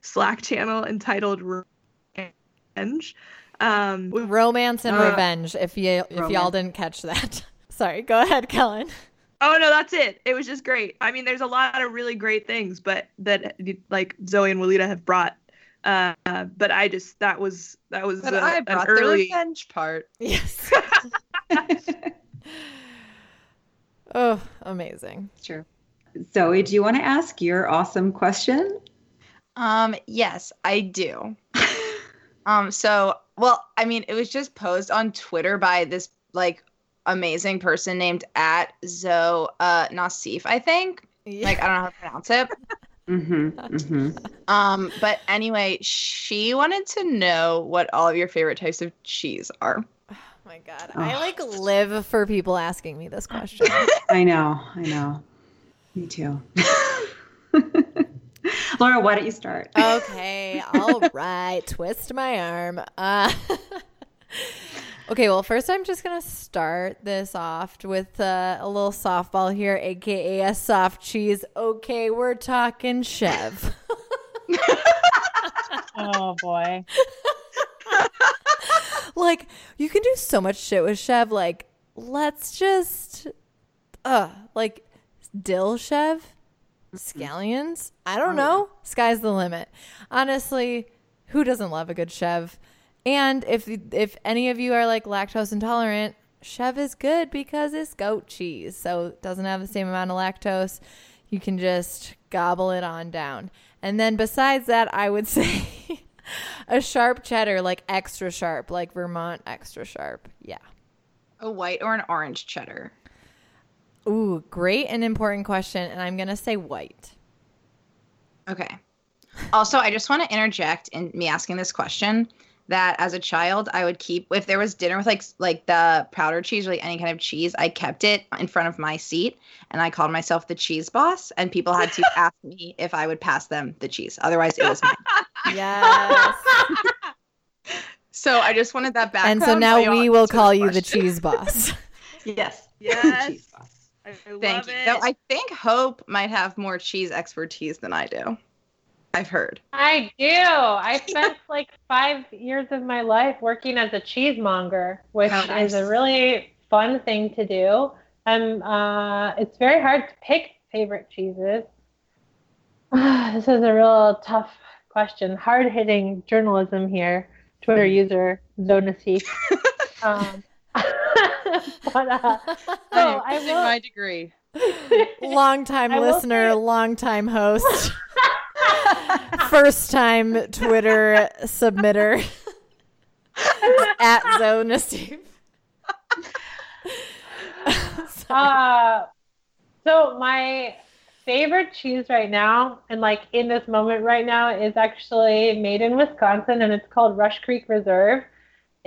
Slack channel entitled Revenge. Um, Romance and Uh, revenge. If you if y'all didn't catch that. Sorry, go ahead, Kellen. Oh no, that's it. It was just great. I mean, there's a lot of really great things, but that like Zoe and Walida have brought. Uh, but I just that was that was But uh, I an brought the early. revenge part. Yes. oh, amazing. True. Zoe, do you want to ask your awesome question? Um, yes, I do. Um, so well, I mean, it was just posed on Twitter by this like amazing person named at Zoe uh Nasif, I think. Like I don't know how to pronounce it. Mm-hmm. mm-hmm. Um, but anyway, she wanted to know what all of your favorite types of cheese are. Oh my god. I like live for people asking me this question. I know. I know. Me too. Laura, why don't you start? okay, all right. Twist my arm. Uh, okay, well, first I'm just gonna start this off with uh, a little softball here, aka a soft cheese. Okay, we're talking Chev. Oh boy. like you can do so much shit with Chev. Like let's just, uh, like dill Chev, Mm. scallions. I don't oh, know. Sky's the limit. Honestly, who doesn't love a good Chev? And if if any of you are like lactose intolerant, Chev is good because it's goat cheese, so it doesn't have the same amount of lactose. You can just gobble it on down. And then besides that, I would say a sharp cheddar, like extra sharp, like Vermont extra sharp. Yeah. A white or an orange cheddar? Ooh, great and important question. And I'm going to say white. Okay. Also, I just want to interject in me asking this question that as a child I would keep if there was dinner with like like the powdered cheese or like any kind of cheese, I kept it in front of my seat and I called myself the cheese boss and people had to ask me if I would pass them the cheese. Otherwise it was mine. Yes. So I just wanted that back. and so now we will call you the cheese boss. Yes. Yes. Cheese boss. I, I Thank love you. it. Though I think Hope might have more cheese expertise than I do. I've heard. I do. I spent like five years of my life working as a cheesemonger, which Oh, nice. is a really fun thing to do. And uh, it's very hard to pick favorite cheeses. this is a real tough question. Hard hitting journalism here. Twitter user Zonasif. um, but uh, so I Using will. my degree. long time listener, say- long time host, first time Twitter submitter at Zona Steve. Uh, so my favorite cheese right now, and like in this moment right now, is actually made in Wisconsin, and it's called Rush Creek Reserve,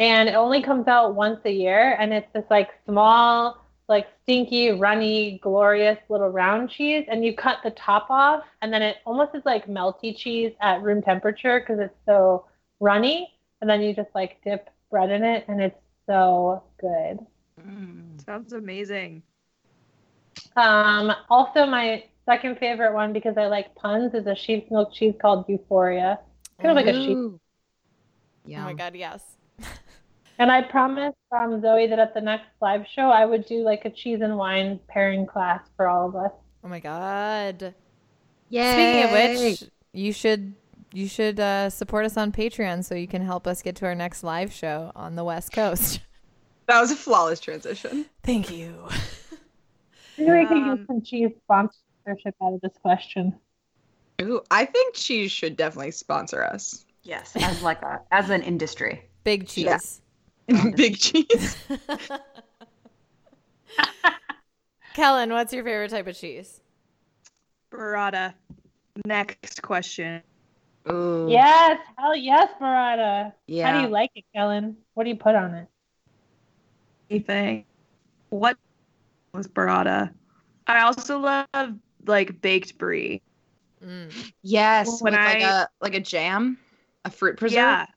and it only comes out once a year, and it's this like small, like stinky, runny, glorious little round cheese, and you cut the top off, and then it almost is like melty cheese at room temperature because it's so runny, and then you just like dip bread in it, and it's so good. Sounds amazing. Um, also, my second favorite one because I like puns is a sheep's milk cheese called Ewephoria. Kind of like a sheep. Ooh. Oh my god, yes. And I promised um, Zoe that at the next live show I would do like a cheese and wine pairing class for all of us. Oh my god. Yay. Speaking of which, you should you should uh, support us on Patreon so you can help us get to our next live show on the West Coast. That was a flawless transition. Thank you. Maybe we could Um, get some cheese sponsorship out of this question. Ooh, I think cheese should definitely sponsor us. Yes. As like a as an industry. Big cheese. Yeah. Big cheese. Kellen, what's your favorite type of cheese? Burrata. Next question. Ooh. Yes, hell yes, burrata. Yeah. How do you like it, Kellen? What do you put on it? Anything. What was burrata? I also love like baked brie. Mm. Yes, When with like I- a like a jam, a fruit preserve. Yeah, A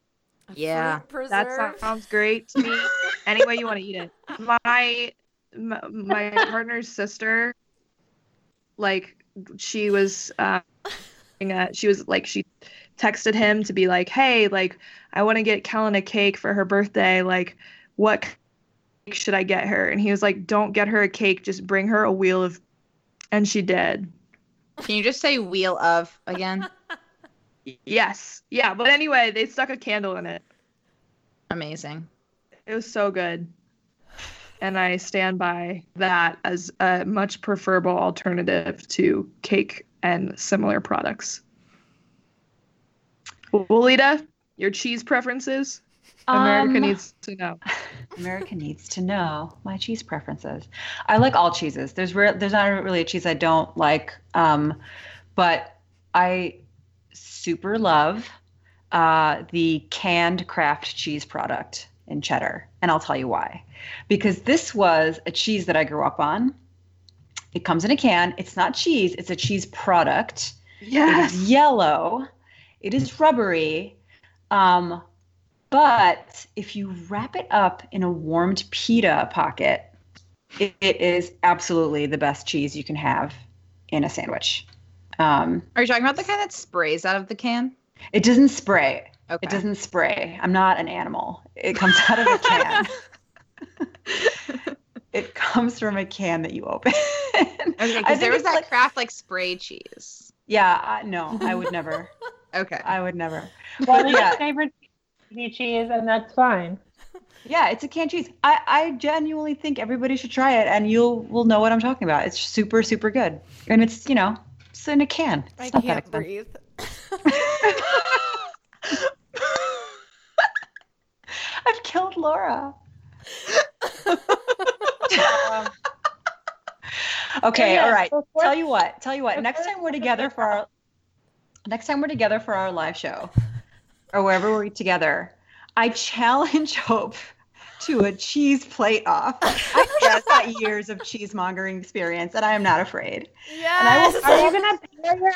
Yeah. fruit that sounds great to me. Any way you want to eat it. My my, my partner's sister, like she was, uh, she was like she texted him to be like, hey, like I want to get Kellen a cake for her birthday. Like, what cake should I get her? And he was like, don't get her a cake, just bring her a wheel of. And she did. Can you just say wheel of again? Yes, yeah. But anyway, they stuck a candle in it. Amazing. It was so good. And I stand by that as a much preferable alternative to cake and similar products. Walida, your cheese preferences? America Um, needs to know. America needs to know my cheese preferences. I like all cheeses. There's re- there's not really a cheese I don't like, um, but I super love uh, the canned Kraft cheese product in cheddar, and I'll tell you why. Because this was a cheese that I grew up on. It comes in a can. It's not cheese. It's a cheese product. It is yellow. It is rubbery. Um, but if you wrap it up in a warmed pita pocket, it, it is absolutely the best cheese you can have in a sandwich. Um, Are you talking about the kind that sprays out of the can? it doesn't spray. Okay. It doesn't spray. I'm not an animal. It comes out of a can. it comes from a can that you open. Okay, because there was that like- Kraft like spray cheese. yeah, I, no, I would never. Okay. I would never. Well, yeah. your favorite cheese, and that's fine. Yeah, it's a canned cheese. I, I genuinely think everybody should try it, and you'll will know what I'm talking about. It's super super good, and it's you know it's in a can. I not can't expensive. breathe. I've killed Laura. Okay, yeah, all right. so Tell you what. Tell you what. Next time we're together for our next time we're together for our live show, or wherever we're together, I challenge Hope to a cheese plate off. I've just got years of cheesemongering experience, and I am not afraid. Yes. Are you gonna pair your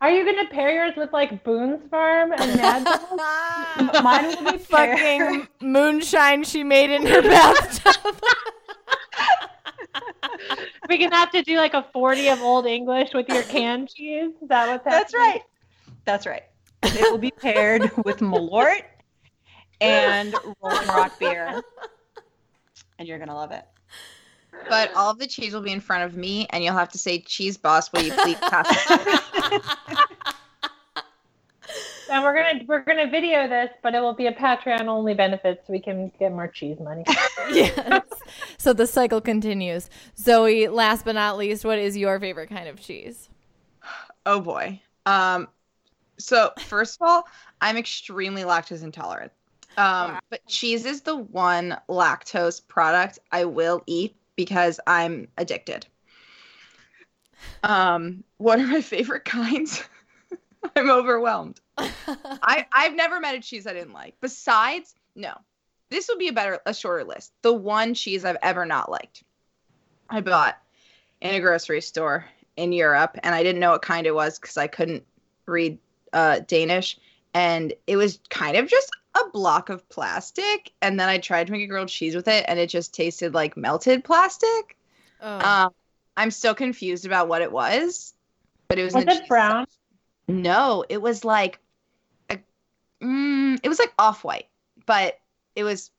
Are you gonna pair yours with like Boone's Farm and Mad Dog? Mine will be fucking paired. moonshine she made in her bathtub. we gonna have to do like a forty of Old English with your canned cheese. Is that what's happening? That's right. That's right. It will be paired with Malort and Rolling Rock beer, and you're gonna love it. But all of the cheese will be in front of me, and you'll have to say, "Cheese boss, will you please pass it?" And we're gonna we're gonna video this, but it will be a Patreon only benefit, so we can get more cheese money. yes. So the cycle continues. Zoe, last but not least, what is your favorite kind of cheese? Oh boy. Um, so first of all, I'm extremely lactose intolerant. Um, but cheese is the one lactose product I will eat because I'm addicted. Um, what are my favorite kinds? I'm overwhelmed. I I've never met a cheese I didn't like. Besides, no, this would be a better, a shorter list. The one cheese I've ever not liked, I bought in a grocery store in Europe, and I didn't know what kind it was because I couldn't read uh, Danish, and it was kind of just a block of plastic. And then I tried to make a grilled cheese with it, and it just tasted like melted plastic. Oh. Um, I'm still confused about what it was, but it was. Was it cheese brown? no, it was like, a, mm, it was like off white, but it was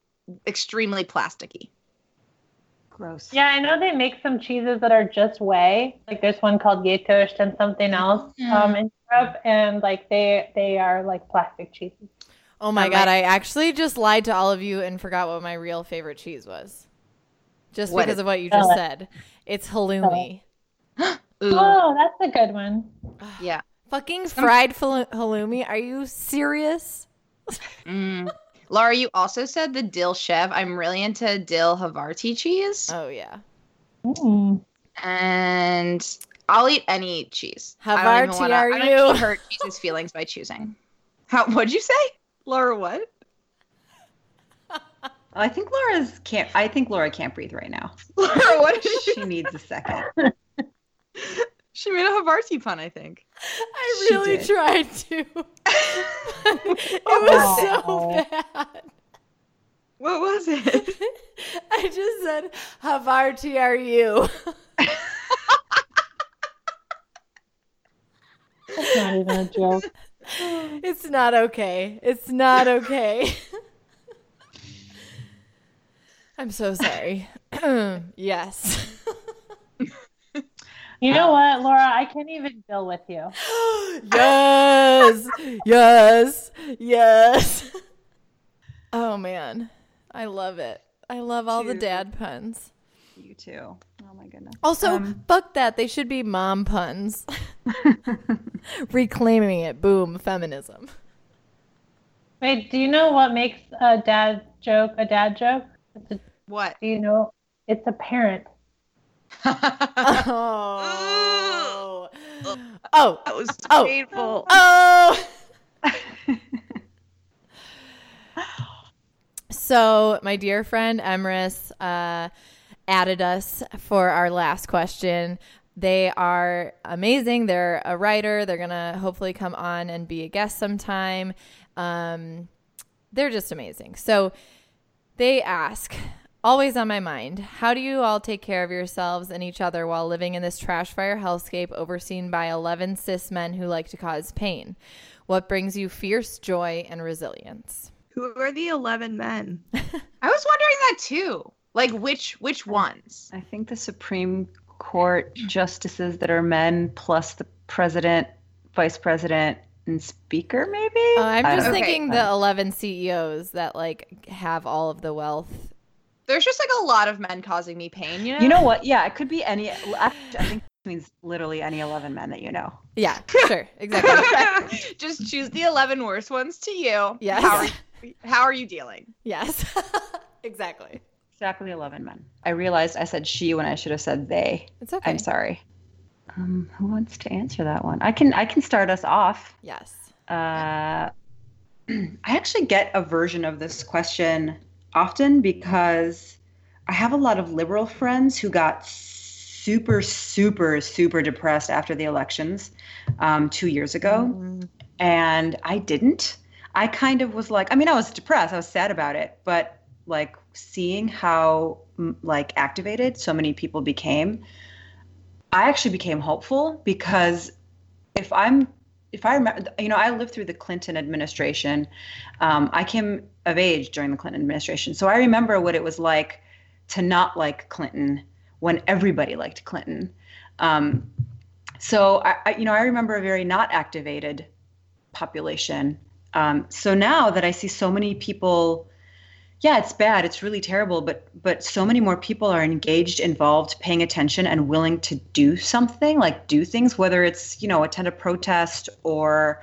extremely plasticky. Gross. Yeah, I know they make some cheeses that are just whey. Like there's one called Gjetost and something else um, in Europe, and like they they are like plastic cheeses. Oh my god, might- I actually just lied to all of you and forgot what my real favorite cheese was. Just What because of what you just it. said. It's halloumi. Ooh, Oh, that's a good one. yeah. Fucking fried fal- halloumi? Are you serious? Mm. Laura, you also said the dill chev. I'm really into dill Havarti cheese, Oh yeah. Mm. and I'll eat any cheese. I don't Havarti wanna- are I don't you? even hurt cheese's feelings by choosing. How? What'd you say? Laura, what? I think Laura's can't. I think Laura can't breathe right now. Laura, what? Did She needs a second. she made a Havarti pun, I think. I She really did. tried to. it was so bad. What was it? I just said, Havarti are you? That's not even a joke. It's not okay. It's not okay. I'm so sorry. yes. You know what, Laura? I can't even deal with you. yes. Yes. Yes. Oh man. I love it. I love all the dad puns. You too. Oh my goodness. Also, Um, fuck that. They should be mom puns. Reclaiming it. Boom. Feminism. Wait, do you know what makes a dad joke a dad joke? It's a, What? do you know? It's a parent. Oh. Oh. That was Oh. painful. Oh. So, my dear friend Emrys uh, added us for our last question. They are amazing. They're a writer. They're going to hopefully come on and be a guest sometime. Um, they're just amazing. So, they ask, always on my mind, how do you all take care of yourselves and each other while living in this trash fire hellscape overseen by 11 cis men who like to cause pain? What brings you fierce joy and resilience? Who are the 11 men? I was wondering that too. Like which which ones? I think the Supreme Court justices that are men, plus the president, vice president, and speaker, maybe. Uh, I'm just don't thinking the 11 CEOs that like have all of the wealth. There's just like a lot of men causing me pain, you know? You know what? Yeah, it could be any. I think it means literally any eleven men that you know. Yeah, sure. Exactly. just choose the 11 worst ones to you. Yes. How are you, how are you dealing? yes. exactly. Exactly eleven men. I realized I said she when I should have said they. It's okay. I'm sorry. Um, who wants to answer that one? I can. I can start us off. Yes. Uh, I actually get a version of this question often because I have a lot of liberal friends who got super, super, super depressed after the elections um, two years ago. Mm-hmm. And I didn't. I kind of was like, I mean, I was depressed. I was sad about it. But like seeing how like activated so many people became, I actually became hopeful because if I'm if I remember, you know, I lived through the Clinton administration. Um, I came of age during the Clinton administration, so I remember what it was like to not like Clinton when everybody liked Clinton. Um, so I, I, you know, I remember a very not activated population. Um, so now that I see so many people, yeah, it's bad, it's really terrible, but but so many more people are engaged, involved, paying attention, and willing to do something, like do things, whether it's you know attend a protest or,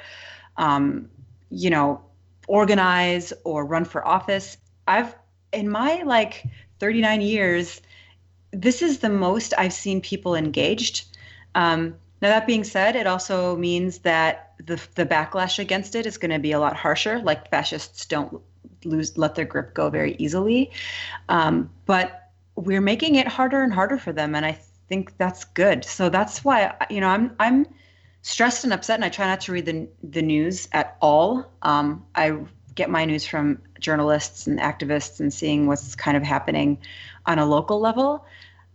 um, you know, organize or run for office. I've in my like 39 years this is the most I've seen people engaged. Um, now that being said, it also means that the the backlash against it is going to be a lot harsher. Like fascists don't lose let their grip go very easily, um, but we're making it harder and harder for them, and I think that's good. So that's why you know I'm I'm stressed and upset, and I try not to read the the news at all. Um, I get my news from journalists and activists and seeing what's kind of happening on a local level.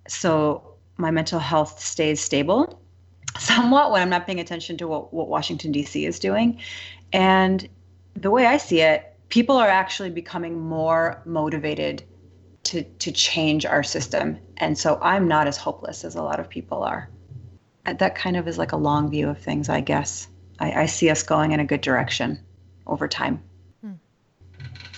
So my mental health stays stable somewhat when I'm not paying attention to what, what Washington, D.C. is doing. And the way I see it, people are actually becoming more motivated to, to change our system. And so I'm not as hopeless as a lot of people are. That kind of is like a long view of things, I guess. I, I see us going in a good direction over time. Hmm.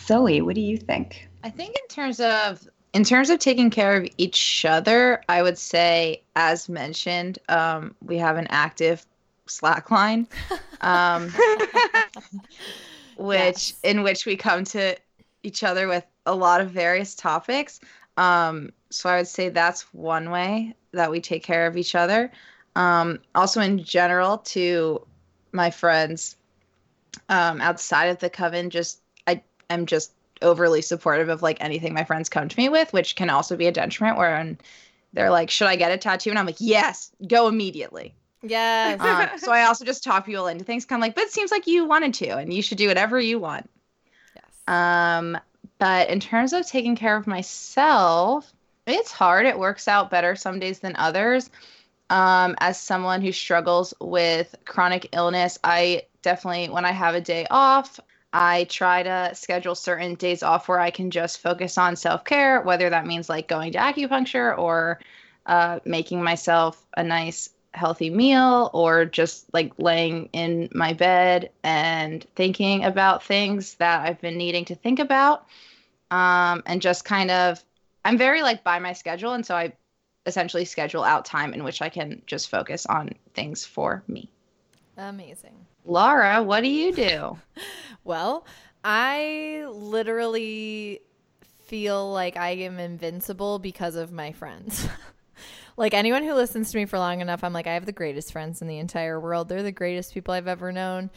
Zoe, what do you think? I think in terms of in terms of taking care of each other, I would say, as mentioned, um, we have an active Slack line, um, which yes. in which we come to each other with a lot of various topics. Um, so I would say that's one way that we take care of each other. Um, also, in general, to my friends um, outside of the coven, just I am just overly supportive of like anything my friends come to me with, which can also be a detriment where they're like, should I get a tattoo? And I'm like, yes, go immediately. Yes. Um, so I also just talk people into things kind of like, but it seems like you wanted to and you should do whatever you want. Yes. Um, but in terms of taking care of myself, it's hard. It works out better some days than others. Um, as someone who struggles with chronic illness, I definitely, when I have a day off, I try to schedule certain days off where I can just focus on self care, whether that means like going to acupuncture or uh, making myself a nice healthy meal or just like laying in my bed and thinking about things that I've been needing to think about. Um, and just kind of, I'm very like by my schedule. And so I essentially schedule out time in which I can just focus on things for me. Amazing. Laura, what do you do? well, I literally feel like I am invincible because of my friends. like anyone who listens to me for long enough, I'm like, I have the greatest friends in the entire world. They're the greatest people I've ever known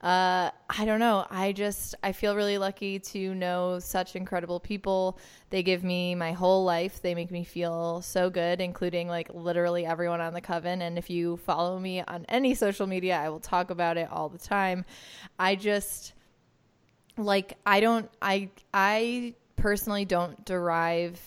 uh, I don't know. I just I feel really lucky to know such incredible people. They give me my whole life. They make me feel so good, including like literally everyone on the coven. And if you follow me on any social media, I will talk about it all the time. I just like I don't I I personally don't derive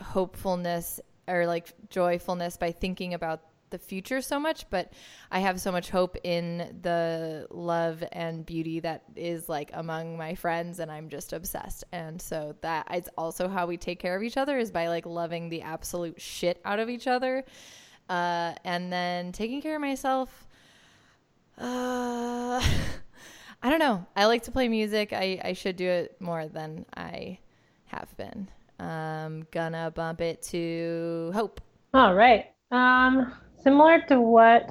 hopefulness or like joyfulness by thinking about the future so much, but I have so much hope in the love and beauty that is like among my friends, and I'm just obsessed. And so that is also how we take care of each other is by like loving the absolute shit out of each other, uh, and then taking care of myself. Uh, I don't know. I like to play music. I, I should do it more than I have been. I'm gonna bump it to Hope. All right. Um, Similar to what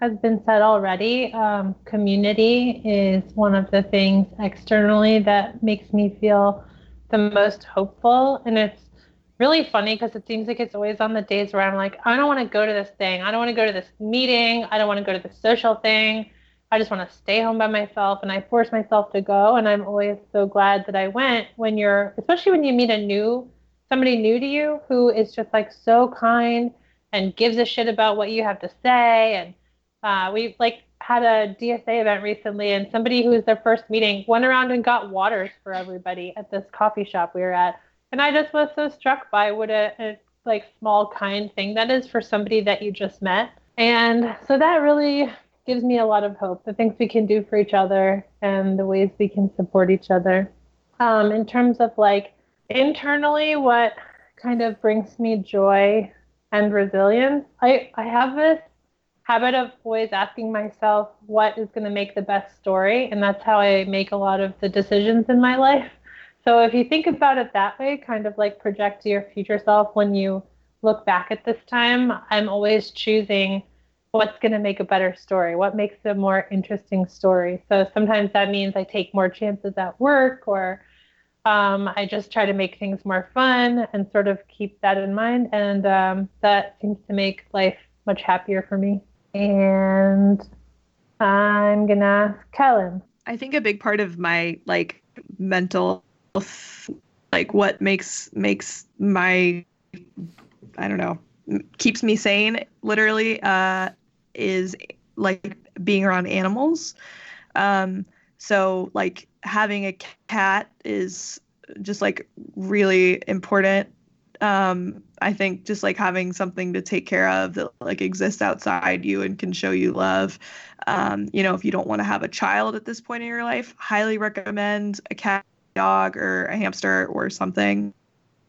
has been said already, um, community is one of the things externally that makes me feel the most hopeful. And it's really funny because it seems like it's always on the days where I'm like, I don't want to go to this thing. I don't want to go to this meeting. I don't want to go to this social thing. I just want to stay home by myself. And I force myself to go. And I'm always so glad that I went when you're, especially when you meet a new, somebody new to you who is just like so kind and gives a shit about what you have to say. And uh, we like had a DSA event recently, and somebody who was their first meeting went around and got waters for everybody at this coffee shop we were at. And I just was so struck by what a, a like small kind thing that is for somebody that you just met. And so that really gives me a lot of hope the things we can do for each other and the ways we can support each other. Um, in terms of like internally, what kind of brings me joy and resilience, I, I have this habit of always asking myself what is going to make the best story. And that's how I make a lot of the decisions in my life. So if you think about it that way, kind of like project your future self when you look back at this time, I'm always choosing what's going to make a better story, what makes a more interesting story. So sometimes that means I take more chances at work or um, I just try to make things more fun and sort of keep that in mind. And um, that seems to make life much happier for me. And I'm going to ask Kellen. I think a big part of my like mental like what makes makes my I don't know keeps me sane literally uh is like being around animals. Um, so like having a cat is just like really important. Um, I think just like having something to take care of that like exists outside you and can show you love. Um, you know, if you don't want to have a child at this point in your life, highly recommend a cat, dog, or a hamster or something.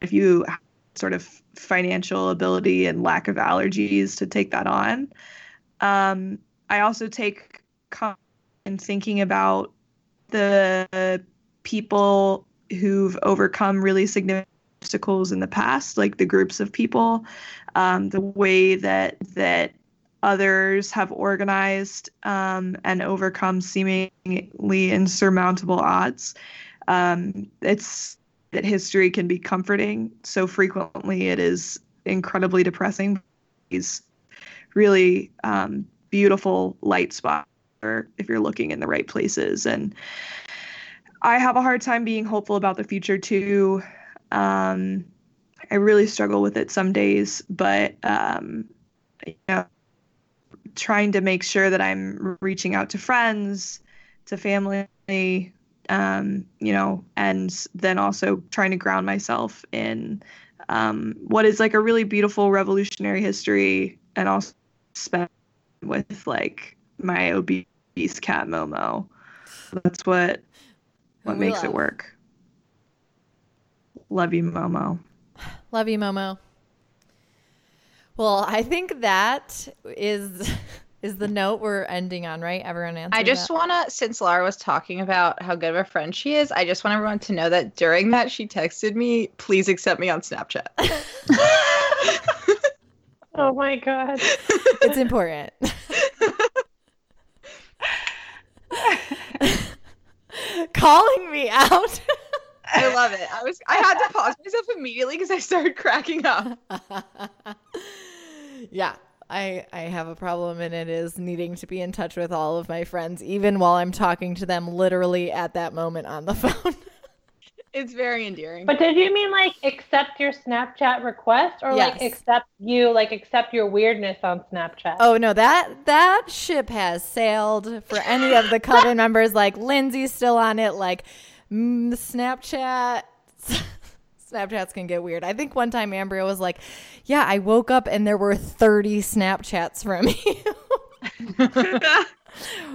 If you have sort of financial ability and lack of allergies to take that on. Um, I also take in thinking about the people who've overcome really significant obstacles in the past, like the groups of people, um, the way that that others have organized um, and overcome seemingly insurmountable odds. Um, it's that history can be comforting. So frequently, it is incredibly depressing. These really um, beautiful light spot if you're looking in the right places. And I have a hard time being hopeful about the future too. Um, I really struggle with it some days, but um, you know, trying to make sure that I'm reaching out to friends, to family, um, you know, and then also trying to ground myself in um, what is like a really beautiful revolutionary history and also spend with like my obese cat Momo. That's what what makes love. it work. Love you, Momo. Love you, Momo. Well, I think that is is the note we're ending on, right? Everyone answer. I just want to, since Laura was talking about how good of a friend she is, I just want everyone to know that during that she texted me, "Please accept me on Snapchat." Oh my god. it's important. Calling me out. I love it. I was I had to pause myself immediately because I started cracking up. yeah. I I have a problem and it is needing to be in touch with all of my friends even while I'm talking to them literally at that moment on the phone. It's very endearing. But did you mean like accept your Snapchat request or yes. like accept you like accept your weirdness on Snapchat? Oh no, that that ship has sailed for any of the coven members. Like Lindsay's still on it. Like mm, Snapchat. Snapchats can get weird. I think one time Ambria was like, "Yeah, I woke up and there were 30 Snapchats from you."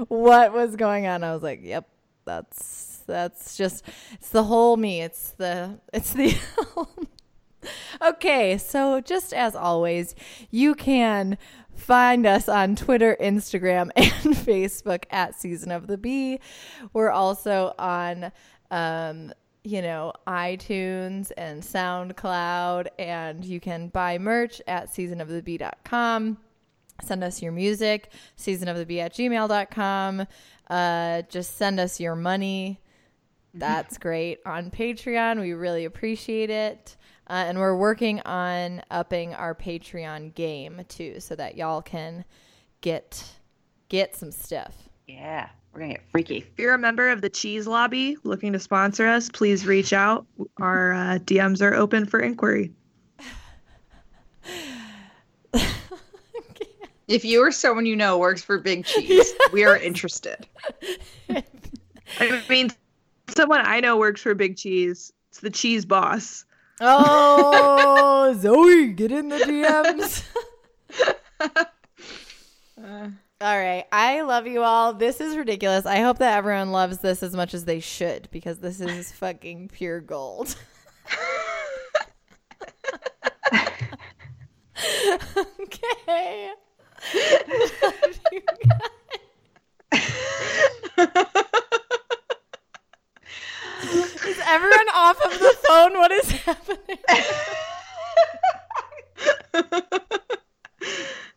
what was going on? I was like, "Yep, that's that's just it's the whole me. It's the it's the Okay, so just as always, you can find us on Twitter, Instagram, and Facebook at Season of the Bee. We're also on um, you know, iTunes and SoundCloud, and you can buy merch at seasonofthebee.com. Send us your music, seasonofthebee at gmail.com. Uh, just send us your money that's great on Patreon. We really appreciate it. Uh, and we're working on upping our Patreon game too, so that y'all can get get some stuff. Yeah, we're gonna get freaky. If you're a member of the Cheese Lobby looking to sponsor us, please reach out. Our uh, DMs are open for inquiry. If you or someone you know works for Big Cheese, we are interested. I mean, someone I know works for Big Cheese. It's the cheese boss. oh, Zoe, get in the DMs. Uh, All right. I love you all. This is ridiculous. I hope that everyone loves this as much as they should because this is fucking pure gold. okay. Love you guys. Everyone off of the phone? What is happening?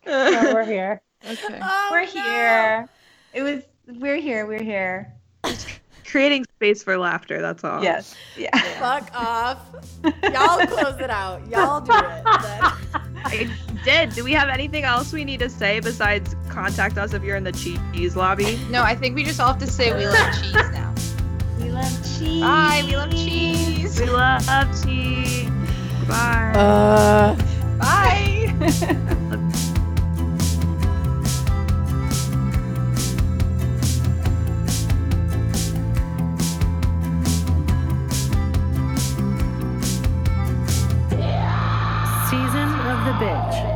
No, we're here. okay. Oh, we're no. here. It was. We're here. We're here. Creating space for laughter, that's all. Yes. Yeah. Fuck off. Y'all close it out. Y'all do it. I did. Do we have anything else we need to say besides contact us if you're in the cheese lobby? No, I think we just all have to say we love cheese now. We love cheese. Bye, we love cheese. We love cheese. Bye. Uh. Bye. Season of the Bitch.